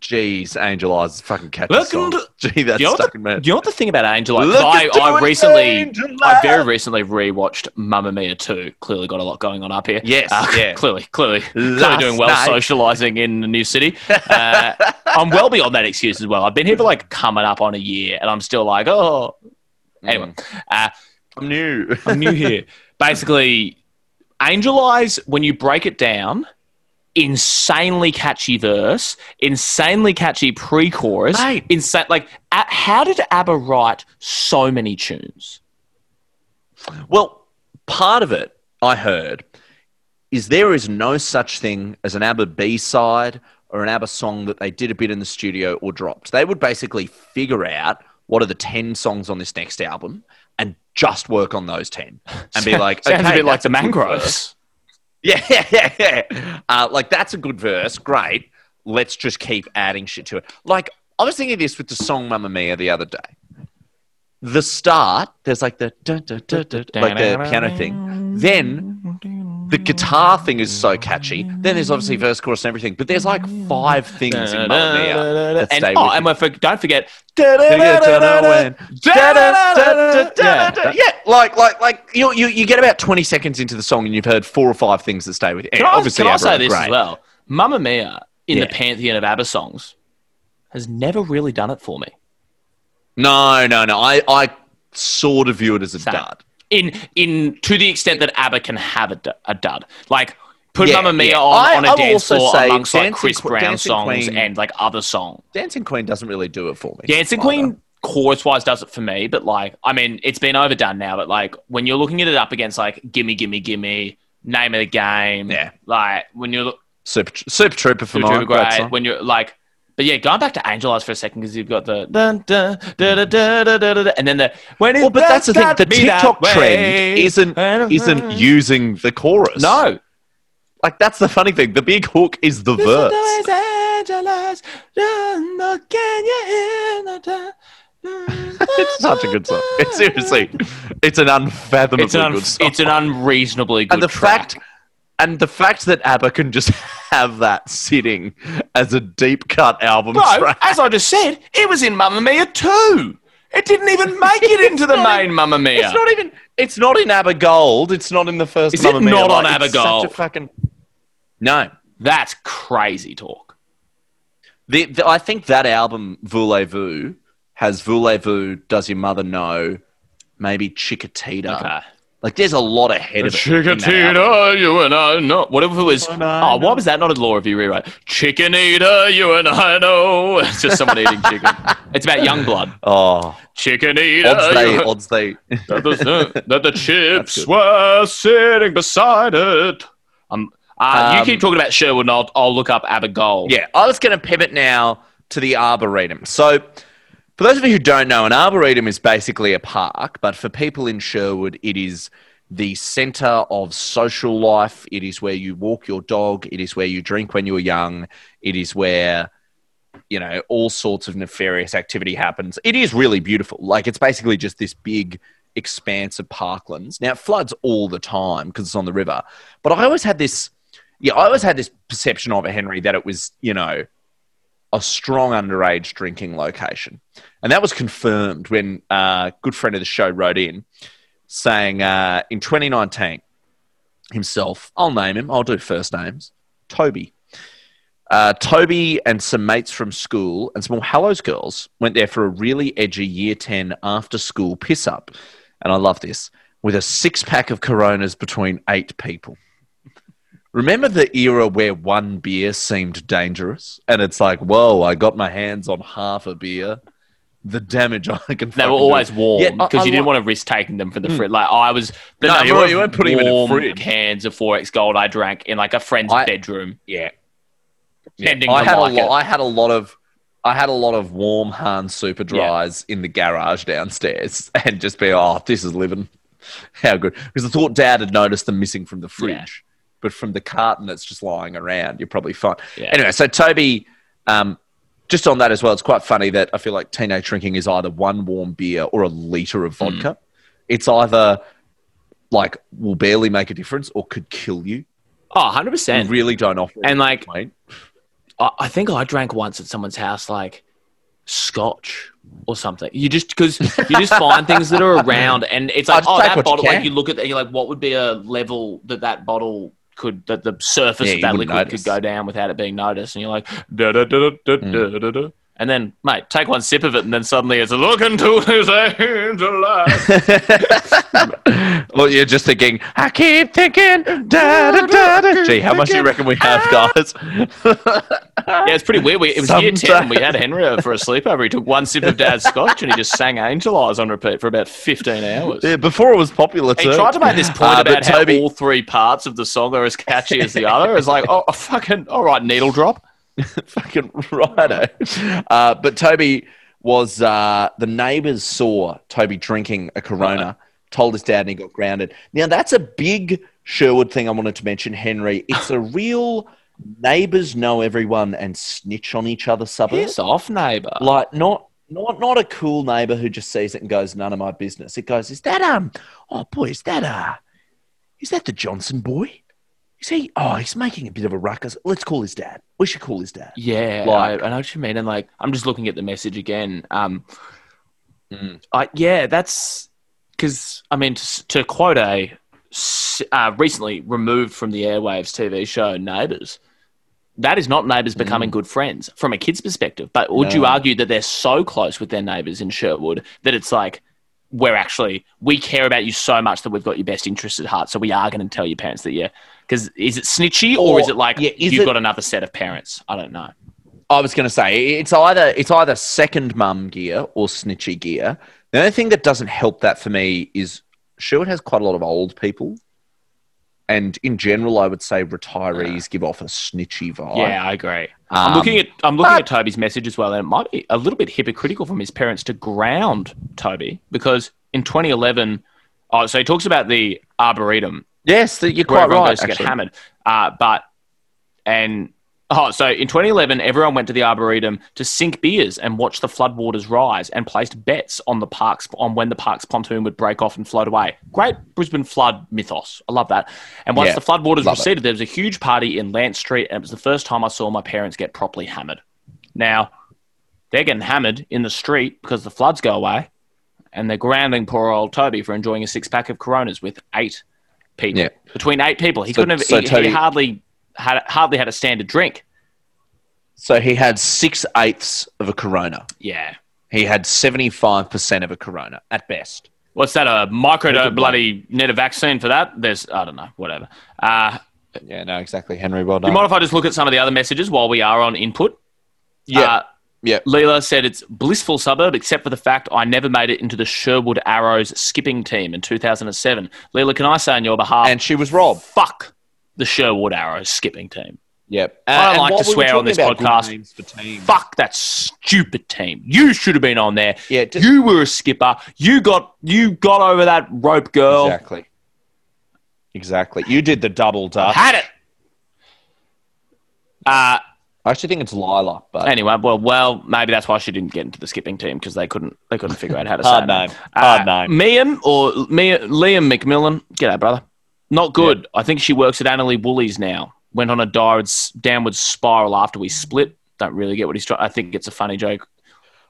geez, Angel Eyes is fucking catchy Look song. into- Gee, that's you, know stuck what in the, my do you know what the thing about Angel Eyes? I, I recently, I very recently rewatched Mamma Mia 2. Clearly got a lot going on up here. Yes, Uh, yeah. Clearly, clearly, clearly doing well night. socializing in the new city. Uh, I'm well beyond that excuse as well. I've been here for like coming up on a year and I'm still like, oh. Anyway, uh, I'm new. I'm new here. Basically, Angel Eyes, when you break it down, insanely catchy verse, insanely catchy pre-chorus, insane. Like, a- how did ABBA write so many tunes? Well, part of it I heard is there is no such thing as an ABBA B side or an ABBA song that they did a bit in the studio or dropped. They would basically figure out what are the 10 songs on this next album and just work on those 10 and be like, Sounds okay, a bit like the. Mangroves. Yeah, yeah, yeah. Uh, like that's a good verse. Great. Let's just keep adding shit to it. Like I was thinking this with the song "Mamma Mia" the other day. The start, there's like the like the piano thing. Then the guitar thing is so catchy. Then there's obviously verse, chorus, and everything. But there's like five things in "Mamma Mia" that And, stay oh, with and you. we for, don't forget. Yeah, like, like, like you, you, you get about twenty seconds into the song and you've heard four or five things that stay with you. Can I, Obviously, can I say are this great. as well? Mamma Mia in the Yeah. pantheon of ABBA songs has never really done it for me. No, no, no. I, I sort of view it as a Same. dud. In in to the extent that ABBA can have a, a dud. Like put Yeah, Mamma Mia yeah. on, I- on I a will dance floor amongst like Chris Brown Dancing songs Queen- and like other songs. Dancing Queen doesn't really do it for me. Dancing either. Queen chorus wise does it for me, but like I mean it's been overdone now. But like when you're looking at it up against like Gimme Gimme Gimme, Name of the Game, Yeah. like when you're look Super, Super Trooper for Super mine. Great great, when you're like. But yeah, going back to Angel Eyes for a second because you've got the dun, dun, da, da, da, da, da, and then the when it Well, but that's the thing. The TikTok trend isn't isn't using the chorus. no. like that's the funny thing. The big hook is the verse. It's such a good song. It's seriously, it's an unfathomably It's an, un- good song. it's an unreasonably good and the track. fact and the fact that ABBA can just have that sitting as a deep cut album Bro, track. as I just said, it was in Mamma Mia too. It didn't even make it into the main Mamma Mia. It's not even. It's not in ABBA Gold. It's not in the first. Is it Mia. not on ABBA Gold? a fucking. No. That's crazy talk. The, the, I think that album, Voulez-Vous, has Voulez-Vous, Does Your Mother Know, maybe Chiquitita. Okay. Like, there's a lot ahead of it. in that album. You and I know. Whatever it was. Oh, why was that not a law review rewrite? Chicken eater, you and I know. It's just someone eating chicken. It's about young blood. Oh, Chicken eater, odds they, you- odds they. that the, that the chips were sitting beside it. Um, uh, you Um, keep talking about Sherwood, and I'll, I'll look up Abigail. Yeah, I was going to pivot now to the Arboretum. So, for those of you who don't know, an Arboretum is basically a park, but for people in Sherwood, it is the center of social life. It is where you walk your dog. It is where you drink when you were young. It is where, you know, all sorts of nefarious activity happens. It is really beautiful. Like, it's basically just this big expanse of parklands. Now, it floods all the time because it's on the river. But I always had this, yeah, I always had this perception of it, Henry, that it was, you know, a strong underage drinking location. And that was confirmed when uh, a good friend of the show wrote in saying uh, in 2019, himself, I'll name him, I'll do first names, Toby. Uh, Toby and some mates from school and some Hallows girls went there for a really edgy year 10 after school piss up. And I love this with a six pack of Coronas between eight people. Remember the era where one beer seemed dangerous? And it's like, whoa, I got my hands on half a beer. The damage I can They were always do. warm because I you didn't like- want to risk taking them from the hmm. fridge. Like I was, the No, you number weren't- you weren't putting them in a warm fridge. cans of XXXX Gold I drank in like a friend's I- bedroom. Yeah. Pretending I had like a lot. it. I had a lot of. I had a lot of warm Hahn Super Dries in the garage downstairs, and just be, oh, this is living. How good! Because I thought Dad had noticed them missing from the fridge, but from the carton that's just lying around, you're probably fine. Yeah. Anyway, so Toby, um, just on that as well, it's quite funny that I feel like teenage drinking is either one warm beer or a liter of vodka. It's either like will barely make a difference or could kill you. Oh, 100 You percent. really don't offer. And like. I, I think I drank once at someone's house, like scotch or something. You just because you just find things that are around, and it's like, oh, that bottle. Like you look at that, you're like, what would be a level that that bottle could that the surface Yeah, of that liquid notice. could go down without it being noticed, and you're like, da da da da Hmm. da da da. And then, mate, take one sip of it, and then suddenly it's look into his angel eyes. well, you're just thinking, I keep thinking, da, da, da, da. Gee, how much do you reckon we have, guys? Yeah, it's pretty weird. We, it was year 10. We had Henry over for a sleepover. He took one sip of dad's scotch and he just sang Angel Eyes on repeat for about 15 hours. yeah, before it was popular, He too. tried to make this point Uh, but about how all three parts of the song are as catchy as the other. It's like, oh, fucking, all right, needle drop. fucking righto. Uh, but Toby was uh, the neighbours saw Toby drinking a Corona, told his dad, and he got grounded. Now that's a big Sherwood thing I wanted to mention, Henry. It's a real neighbours know everyone and snitch on each other suburb. Piss off, neighbour. Like not not not a cool neighbour who just sees it and goes, none of my business. It goes, is that um oh boy, is that uh is that the Johnson boy? Is he oh he's making a bit of a ruckus. Let's call his dad. We should call his dad. Yeah, Like- I, I know what you mean. And like, I'm just looking at the message again. Um, Mm. I, yeah, that's because I mean, to, to quote a uh, recently removed from the airwaves TV show Neighbours, that is not neighbours becoming good friends from a kid's perspective. But would you Mm. Argue that they're so close with their neighbours in Sherwood that it's like we're actually we care about you so much that we've got your best interests at heart, so we are going to tell your parents that yeah. Because is it snitchy or, Or- is it like yeah, you've it- got another set of parents? I don't know. I was going to say it's either it's either second mum gear or snitchy gear. The only thing that doesn't help that for me is Sherwood has quite a lot of old people, and in general, I would say retirees give off a snitchy vibe. Yeah, I agree. I'm Um, looking at I'm looking but- at Toby's message as well, and it might be a little bit hypocritical from his parents to ground Toby because in 2011, oh, so he talks about the arboretum Yes, you're quite right. goes to get actually. hammered, uh, but and oh, so in 2011, everyone went to the arboretum to sink beers and watch the floodwaters rise, and placed bets on the parks on when the park's pontoon would break off and float away. Great Brisbane flood mythos. I love that. And once Yeah, the floodwaters love it. receded, there was a huge party in Lance Street, and it was the first time I saw my parents get properly hammered. Now, they're getting hammered in the street because the floods go away, and they're grounding poor old Toby for enjoying a six pack of Coronas with eight people. Yeah. Between eight people, he So- couldn't have. so he, he hardly had hardly had a standard drink. So he had six eighths of a Corona. Yeah. He had 75% of a Corona at best. What's that? A micro bloody net a vaccine for that? There's I don't know, whatever. Uh, Yeah, no, exactly. Henry, well do you mind if I just look at some of the other messages while we are on input? Yeah. Uh, yeah. Leela said it's blissful suburb, except for the fact I never made it into the Sherwood Arrows skipping team in 2007. Leela, can I say on your behalf? And she was robbed. Fuck the Sherwood Arrows skipping team. Yep. I don't like what to we swear on this podcast. names for teams. Fuck that stupid team. You should have been on there. Yeah, d- you were a skipper. You got you got over that rope girl. Exactly. Exactly. You did the double dutch. Had it. Uh, I actually think it's Lila, but Anyway, well, well, maybe that's why she didn't get into the skipping team because they couldn't they couldn't figure out how to Hard say it. name. Hard uh, name. Liam or Mia, Liam McMillan. Get G'day, brother. Not good. I think she works at Annerley Woolies now. Went on a downward, spiral after we split. Don't really get what he's trying. I think it's a funny joke.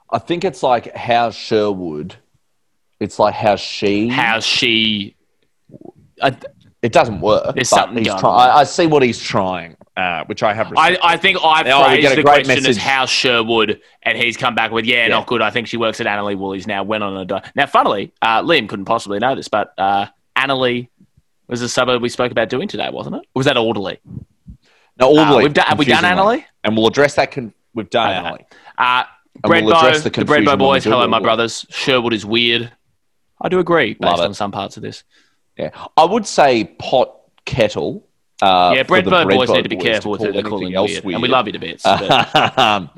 I think it's like how Sherwood. It's like how she. How she. I, it doesn't work. There's but something he's going try- on. I, I see what he's trying, uh, which I have. I, I think I phrased the question as how Sherwood, and he's come back with, yeah, Yeah. not good. I think she works at Annerley Woolies now. Went on a di- now. Funnily, uh, Liam couldn't possibly know this, but uh, Annerley was a suburb we spoke about doing today, wasn't it? Or was that Alderley? No, Uh, Alderley, we've done- have we done. Annerley? And we'll address that. Con- we've done Okay. Annerley. Uh, we'll the the, confusion boys. Hello, my brothers. Sherwood is weird. I do agree, based Love it. on some parts of this. Yeah, I would say pot kettle. Uh, yeah, the boys need to be careful with who they're anything calling else weird. and we love you to bits. but-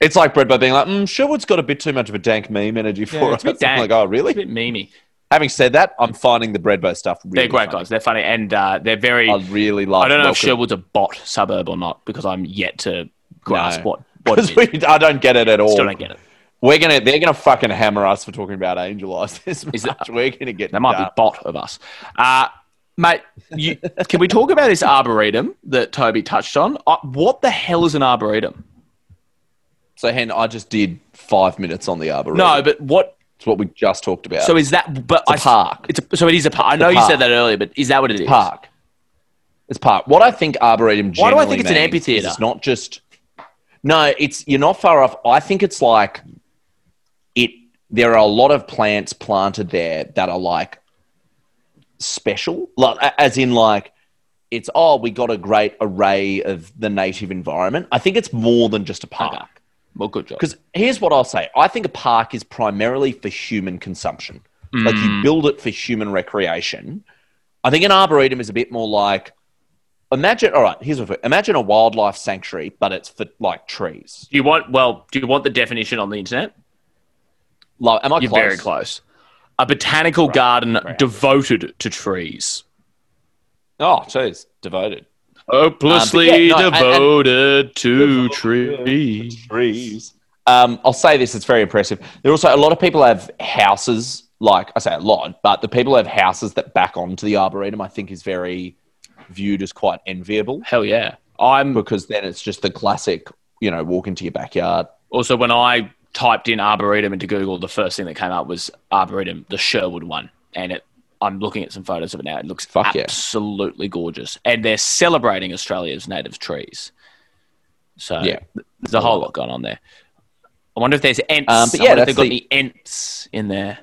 it's like Bredbo being like, mm, Sherwood's got a bit too much of a dank meme energy for Yeah, us. it's a bit I'm like, oh, really? It's a bit memey. Having said that, I'm finding the Bredbo stuff really They're great funny. guys. They're funny, and uh, they're very. I really love. I don't know if Sherwood's a bot suburb or not because I'm yet to grasp No. what. what it 'Cause I don't get it at all. Still don't get it. We're gonna, they're gonna fucking hammer us for talking about Angel Eyes this Is much. it- We're gonna get. They might be bot of us. Uh, mate, you, can we talk about this arboretum that Toby touched on? Uh, what the hell is an arboretum? So, Hen, I just did five minutes on the arboretum. No, but what? it's what we just talked about. So is that? But It's a I- park. It's a, so it is a park. I know you said that earlier, but is that what it is? park. It's park. What I think arboretum. Why do I think it's an amphitheatre? It's not just. No, it's you're not far off. I think it's like it. There are a lot of plants planted there that are like special, like as in like it's oh we got a great array of the native environment. I think it's more than just a park. Well, good job. Because here's what I'll say I think a park is primarily for human consumption. Like Mm. you build it for human recreation. I think an arboretum is a bit more like imagine, all right, here's what imagine a wildlife sanctuary, but it's for like trees. Do you want? Well, do you want the definition on the internet? Like, am I You're close? very close. A botanical garden devoted to trees. Oh, jeez, devoted. Hopelessly Um, yeah, no, and- and- devoted to trees. Trees. Um, I'll say this, it's very impressive. There are also a lot of people have houses, like I say a lot, but the people who have houses that back onto the arboretum, I think is very viewed as quite enviable. Hell yeah. I'm because then it's just the classic, you know, walk into your backyard. also when I typed in arboretum into Google, the first thing that came up was arboretum, the Sherwood one, and it. I'm looking at some photos of it now. It looks Fuck yeah. absolutely gorgeous, and they're celebrating Australia's native trees. So Yeah. there's a whole lot going on there. I wonder if there's ents. Um, but I yeah, they've got the- any ents in there.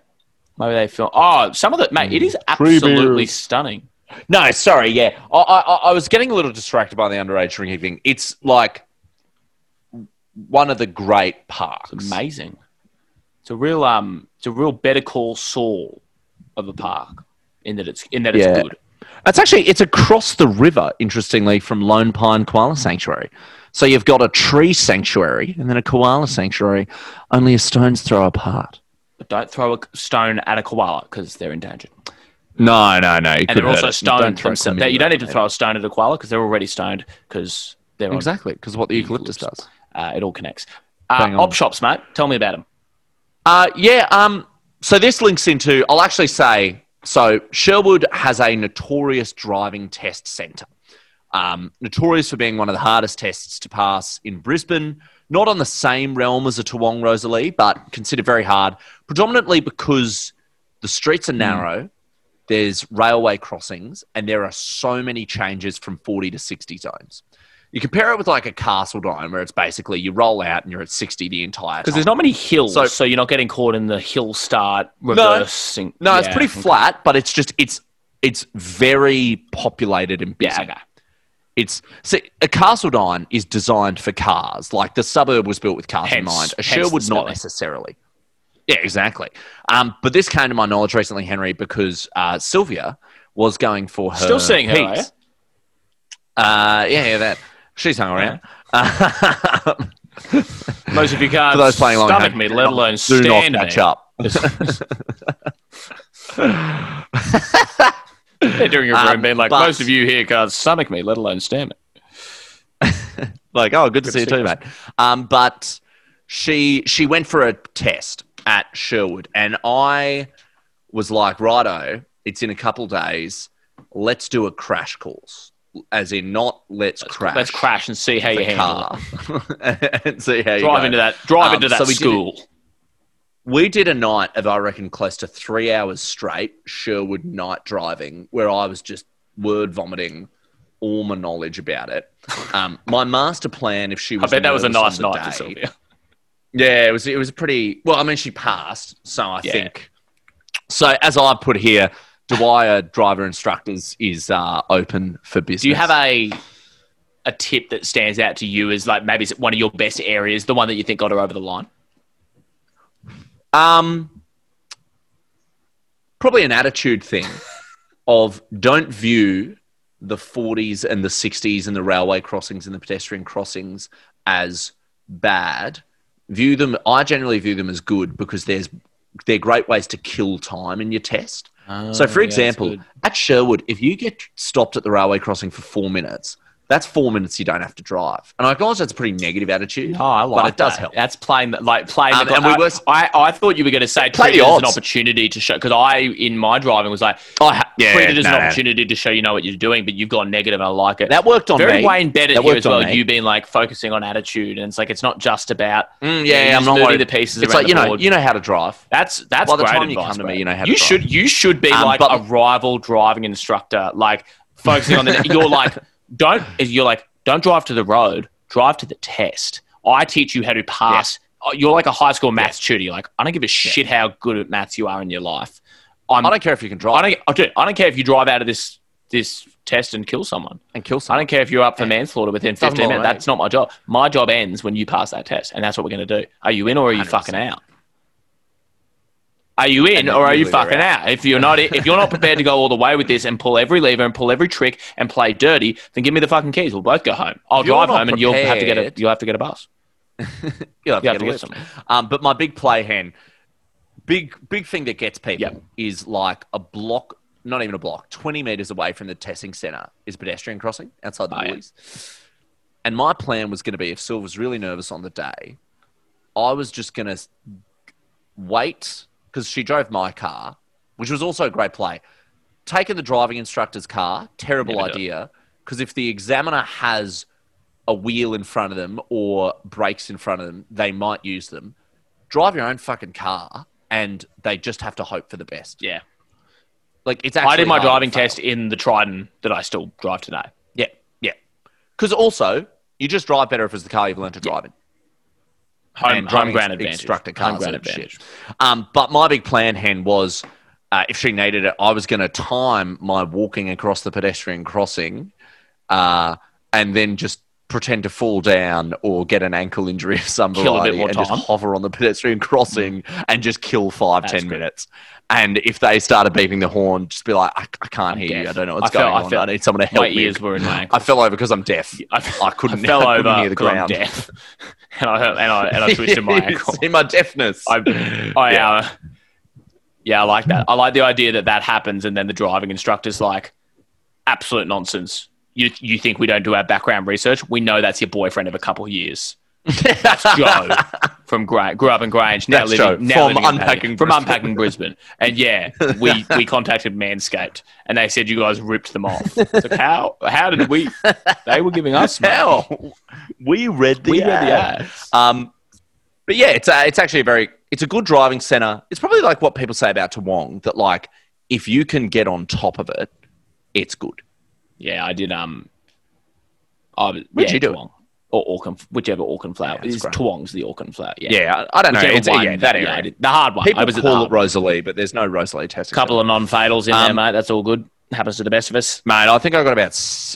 Maybe they feel. Oh, some of the mate. It is absolutely stunning. No, sorry, yeah. I, I, I was getting a little distracted by the underage drinking thing. It's like one of the great parks. It's amazing. It's a real um. It's a real Better Call Saul of a park in that it's in that it's Yeah. good. It's actually it's across the river, interestingly, from Lone Pine Koala Sanctuary. So you've got a tree sanctuary and then a koala sanctuary, only a stone's throw apart. But don't throw a stone at a koala because they're endangered. No, no, no. You And they're also stoned themselves. You don't need to throw a stone at a koala because they're already stoned because they're exactly because what the eucalyptus does. Uh, it all connects. Uh, op shops, mate. Tell me about them. Uh, yeah. Um. So this links into. I'll actually say. So Sherwood has a notorious driving test centre. Um, notorious for being one of the hardest tests to pass in Brisbane. Not on the same realm as a Toowong Rosalie, but considered very hard. Predominantly because the streets are narrow, there's railway crossings, and there are so many changes from 40 to 60 zones. You compare it with like a Carseldine where it's basically you roll out and you're at 60 the entire time. Because there's not many hills, So- so, you're not getting caught in the hill start reversing. No, it's Yeah, pretty okay. flat, but it's just it's it's very populated and busy. Yeah, okay. It's see, a Carseldine is designed for cars. Like the suburb was built with cars in mind. A hence Sherwood not necessarily. Yeah, exactly. Um, but this came to my knowledge recently, Henry, because uh, Sylvia was going for her. Still seeing her. Uh, yeah, yeah, that she's hung around. Um, Most of you can't for those playing stomach home, me, let alone do not stand catch me. up. Entering your room, Um, being like, but- most of you here can't stomach me, let alone stand me. like, oh, good to see you too, mate. Um, but she she went for a test at Sherwood, and I was like, righto, it's in a couple days. Let's do a crash course, as in not let's, crash. Let's crash and see how you handle it. car and see how you Drive into that. Drive Um, into that so we did school. We did a night of, I reckon, close to three hours straight Sherwood night driving, where I was just word vomiting all my knowledge about it. Um, my master plan, if she was, I bet that was a nice night for day- Sylvia. Yeah, it was. It was pretty. Well, I mean, she passed, so I Yeah. think. So as I put here, Dwyer driver instructors is uh, open for business. Do you have a a tip that stands out to you as like maybe it's one of your best areas, the one that you think got her over the line? Um, probably an attitude thing of don't view the 40s and the 60s and the railway crossings and the pedestrian crossings as bad. View them. I generally view them as good because there's they're great ways to kill time in your test. So, for oh, yeah, example, at Sherwood, if you get stopped at the railway crossing for four minutes, that's four minutes you don't have to drive. And I acknowledge that's a pretty negative attitude. Oh, I like but it does that. help. That's playing like playing Um, the. and we were- I, I thought you were going to say Play treat the it as an opportunity to show because I in my driving was like I ha- yeah, treat it as no, an opportunity to show you know what you're doing, but you've gone negative and I like it. That worked on me. Very me. Wayne Bennett That here as well. You being like focusing on attitude and it's like it's not just about Mm, you yeah, know, I'm not worried. the pieces It's like you know, board. you know how to drive. That's that's By the great time you advice, come to me, you know how you should you should be Um, like a rival driving instructor, like focusing on the. you're like don't you're like don't drive to the road, drive to the test. I teach you how to pass. Oh, You're like a high school maths tutor. You're like I don't give a shit how good at maths you are in your life. I'm, I don't care if you can I drive don't. I don't, oh, I don't care if you drive out of this this test and kill someone. and kill someone. I don't care if you're up for manslaughter within 15 minutes. That's not my job. My job ends when you pass that test, and that's what we're going to do. Are you in or are you 100%. fucking out? Are you in or are you fucking out? If you're not, if you're not prepared to go all the way with this and pull every lever and pull every trick and play dirty, then give me the fucking keys. We'll both go home. I'll drive home, and you'll have to get a you'll have to get a bus. You'll have You to have get to get. Um, but my big play hen, big big thing that gets people Yep. is like a block, not even a block, twenty meters away from the testing center is pedestrian crossing outside the Oh, yeah. And my plan was going to be if Sil was really nervous on the day, I was just going to wait because she drove my car, which was also a great play. Taking the driving instructor's car, terrible Never idea. Because if the examiner has a wheel in front of them or brakes in front of them, they might use them. Drive your own fucking car, and they just have to hope for the best. Yeah, Like it's actually I did my driving test in the Trident that I still drive today. Yeah, yeah. Because also, you just drive better if it's the car you've learned to drive in. Home, home ground advantage. instructor home ground advantage. Um, but my big plan, Hen, was uh, if she needed it, I was going to time my walking across the pedestrian crossing, uh, and then just pretend to fall down or get an ankle injury of some Kill a bit variety more and time. just hover on the pedestrian crossing and just kill five, That's ten great. minutes. And if they started beeping the horn, just be like, I, I can't I'm hear you. I don't know what's I going I on. felt- I need someone to help My me. ears were in my I fell over because I'm deaf. I, I couldn't- I fell I couldn't over hear the 'cause I'm ground. deaf, and I and I and I twisted my ankle. See my deafness. I, I Yeah. uh, yeah, I like that. I like the idea that that happens, and then the driving instructor's like, absolute nonsense. You you think we don't do our background research? We know that's your boyfriend of a couple of years. That's Joe from Gra- grew up in Grange, now That's living now from living Unpacking Paddy- from Brisbane. unpacking Brisbane. And yeah, we we contacted Manscaped, and they said you guys ripped them off. Like, how how did we? They were giving us hell. We read the We read the ad. Um, but yeah, it's a, it's actually a very it's a good driving center. It's probably like what people say about Toowong that like if you can get on top of it, it's good. Yeah, I did. Um, I was, Where'd yeah, you do it? Or Auckland, whichever Auckland flower. Yeah, great. Toowong's the Auckland flower. Yeah, Yeah, I, I don't know. It's, one, yeah, that yeah, area. I did. the hard one. I People was at call it Rosalie, but there's no Rosalie test. A couple of non-fatals in there, Um, mate. That's all good. Happens to the best of us. mate. I think I got about.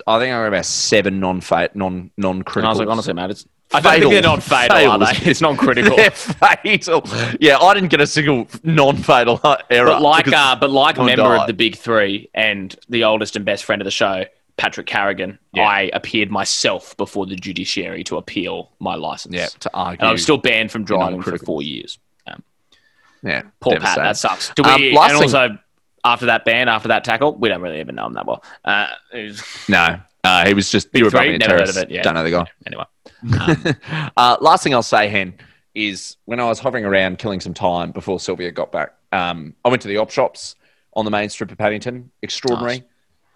I think I got about seven non-fat, non non critical. I was like, honestly, mate, it's. I don't Fatal. think they're non-fatal, are they? It's non-critical. They're fatal. Yeah, I didn't get a single non-fatal error. But like, uh, but like member died. of the big three and the oldest and best friend of the show, Patrick Carrigan, Yeah. I appeared myself before the judiciary to appeal my license. yeah, to argue. and I was still banned from driving for four years. Um, yeah, poor Pat, that sucks. Do Um, we? last and thing- also, after that ban, after that tackle, we don't really even know him that well. Uh, was- No, uh, he was just Big you were three, never heard of it, yeah. Don't know the guy. anyway, Uh, last thing I'll say, Hen, is when I was hovering around killing some time before Sylvia got back, um, I went to the op shops on the main strip of Paddington. Extraordinary.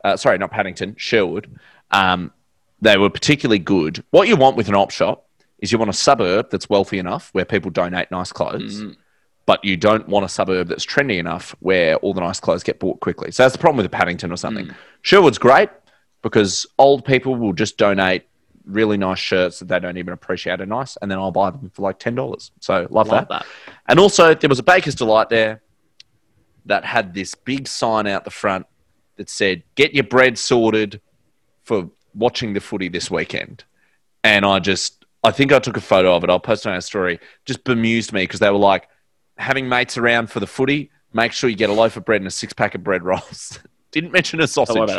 Uh, sorry, not Paddington, Sherwood. Um, they were particularly good. What you want with an op shop is you want a suburb that's wealthy enough where people donate nice clothes, but you don't want a suburb that's trendy enough where all the nice clothes get bought quickly. So that's the problem with a Paddington or something. Sherwood's great because old people will just donate really nice shirts that they don't even appreciate are nice, and then I'll buy them for like ten dollars. So love, Love that. that. And also, there was a Baker's Delight there that had this big sign out the front that said, "Get your bread sorted for watching the footy this weekend." And I just, I think I took a photo of it. I'll post it on our story. Just bemused me because they were like, having mates around for the footy. Make sure you get a loaf of bread and a six pack of bread rolls. Didn't mention a sausage.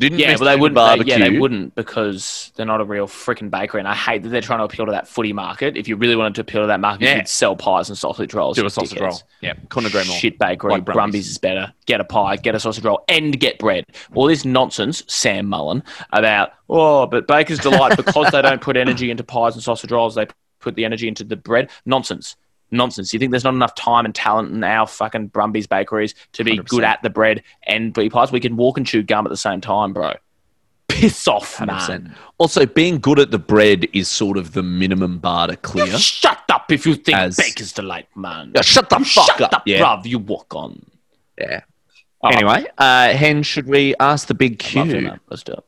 Don't worry about that. Didn't Yeah, well, they wouldn't. They, Barbecue. yeah, they wouldn't because they're not a real freaking bakery, and I hate that they're trying to appeal to that footy market. If you really wanted to appeal to that market, Yeah. you'd sell pies and sausage rolls. Do a sausage dickheads. roll. Yeah, couldn't agree more. Shit bakery, Like. Brumby's. is better. Get a pie, get a sausage roll, and get bread. All this nonsense, Sam Mullen, about oh, but Baker's delight because they don't put energy into pies and sausage rolls, they put the energy into the bread. Nonsense. Nonsense. You think there's not enough time and talent in our fucking Brumby's bakeries to be 100%. good at the bread and be pies? We can walk and chew gum at the same time, bro. Piss off, man. 100%. Also, being good at the bread is sort of the minimum bar to clear. Shut up if you think As- Baker's Delight, man. Yeah, shut the You fuck shut up. up, Yeah. bruv. You walk on. Yeah. Oh, Anyway, uh, Hen, should we ask the big love you, Q? Let's do it.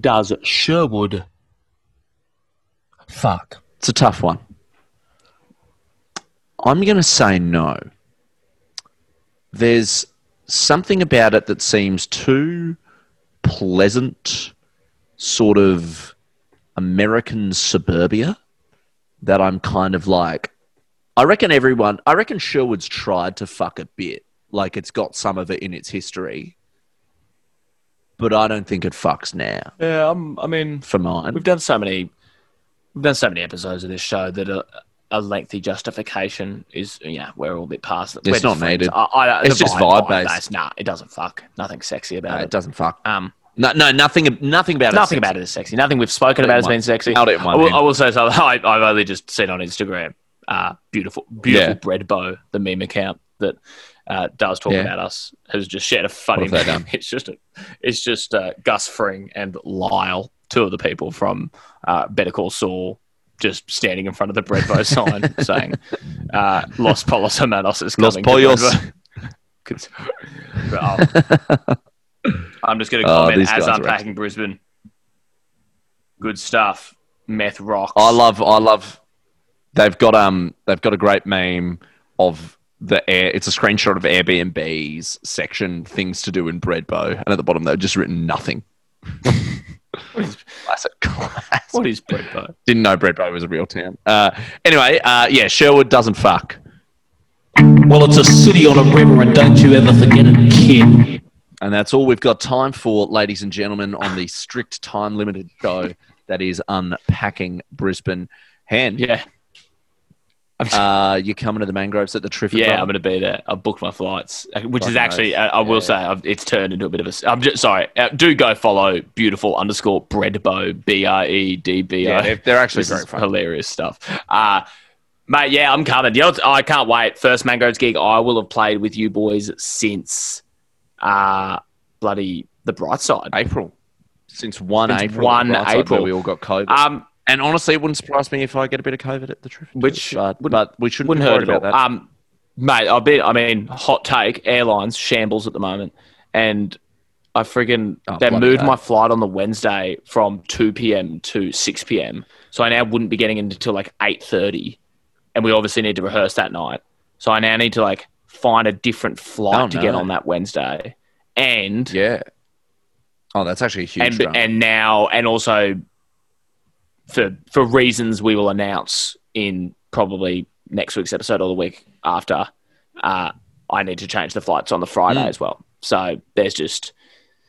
Does Sherwood fuck? It's a tough one. I'm going to say no. There's something about it that seems too pleasant, sort of American suburbia, that I'm kind of like. I reckon everyone, I reckon Sherwood's tried to fuck a bit. Like it's got some of it in its history. But I don't think it fucks now Yeah, um, I mean, for mine. we've done so many, we've done so many episodes of this show that a, a lengthy justification is, yeah, we're all a bit past it. It's not friends. needed. I, I, It's just vibe based. based. Nah, it doesn't fuck. Nothing sexy about No, it. it doesn't fuck. Um, No, no, nothing, nothing about it. nothing about it is sexy. Nothing we've spoken about has been sexy. nailed it in I will. I will say something. I, I've only just seen on Instagram, uh, beautiful, beautiful Yeah. Bredbo, the meme account that uh, does talk Yeah. about us, has just shared a funny. Have done? It's just, a, it's just uh, Gus Fring and Lyle, two of the people from uh, Better Call Saul. Just standing in front of the Bredbo sign saying, uh, "Los Polos Hermanos is coming." Pollos. But, oh, I'm just going to Oh, comment as are unpacking Brisbane. Good stuff. Meth rocks. I love, I love. They've got um, they've got a great meme of the air. It's a screenshot of Airbnb's section things to do in Bredbo, and at the bottom they've just written nothing. Classic. Classic. What is Bredbo? Didn't know Bredbo was a real town. Uh, anyway, uh, yeah, Sherwood doesn't fuck. Well, it's a city on a river, and don't you ever forget it, kid. And that's all we've got time for, ladies and gentlemen, on the strict time limited show that is unpacking Brisbane. Hen, Yeah, uh, you coming to the mangroves at the Triffid? yeah, brother? I'm going to be there. I've booked my flights, which is actually, I will Yeah. say, I've, it's turned into a bit of a. I'm just sorry. Uh, do go follow beautiful underscore bredbo b r e d b o. Yeah, they're, they're actually very fun. hilarious stuff. Uh, mate, yeah, I'm coming. You know, I can't wait. First Mangroves gig, I will have played with you boys since uh, bloody the bright side. April. Since 1 Since April. 1 April. We all got COVID. Um, and honestly, it wouldn't surprise me if I get a bit of COVID at the trip. Which but, but we shouldn't wouldn't hurt about that. Um, mate. I bet. I mean, hot take. Airlines shambles at the moment, and I friggin' Oh, they moved my flight on the Wednesday from two p.m. to six p.m. So I now wouldn't be getting in until like eight thirty, and we obviously need to rehearse that night. So I now need to like find a different flight Oh, to get on that Wednesday, and Yeah. Oh, that's actually a huge. and and now and also for for reasons we will announce in probably next week's episode or the week after. Uh, I need to change the flights on the Friday Mm. as well. So there's just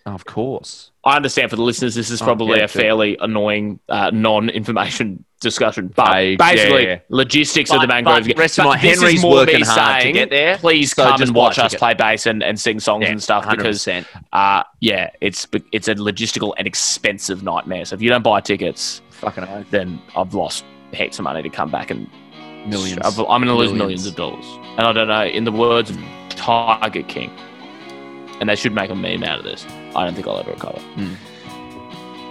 Oh, of course. I understand for the listeners this is Oh, probably yeah, a sure. fairly annoying uh, non-information discussion, but I- basically yeah, logistics of the But- Mangroves. but rest But my- this is more working me hard to saying, get there, Please so come and watch us play bass and, and sing songs Yeah, and stuff 100%. uh, yeah, it's it's a logistical and expensive nightmare. So if you don't buy tickets, Fucking oath. then I've lost heaps of money to come back and Millions. I've- I'm going to lose Millions. of dollars. And I don't know. In the words of Tiger King, and they should make a meme out of this. I don't think I'll ever recover. Hmm.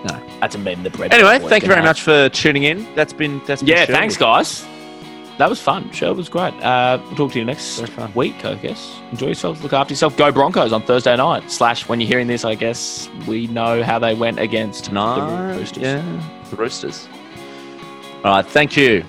No. That's a meme. The bread. Anyway, thank you very have. much for tuning in. That's been that's been Yeah, thanks, guys. That was fun. Show was great. Uh, we'll talk to you next week, I guess. Enjoy yourself. Look after yourself. Go Broncos on Thursday night. Slash, when you're hearing this, I guess we know how they went against No, the Roosters. yeah, the Roosters. All right, thank you.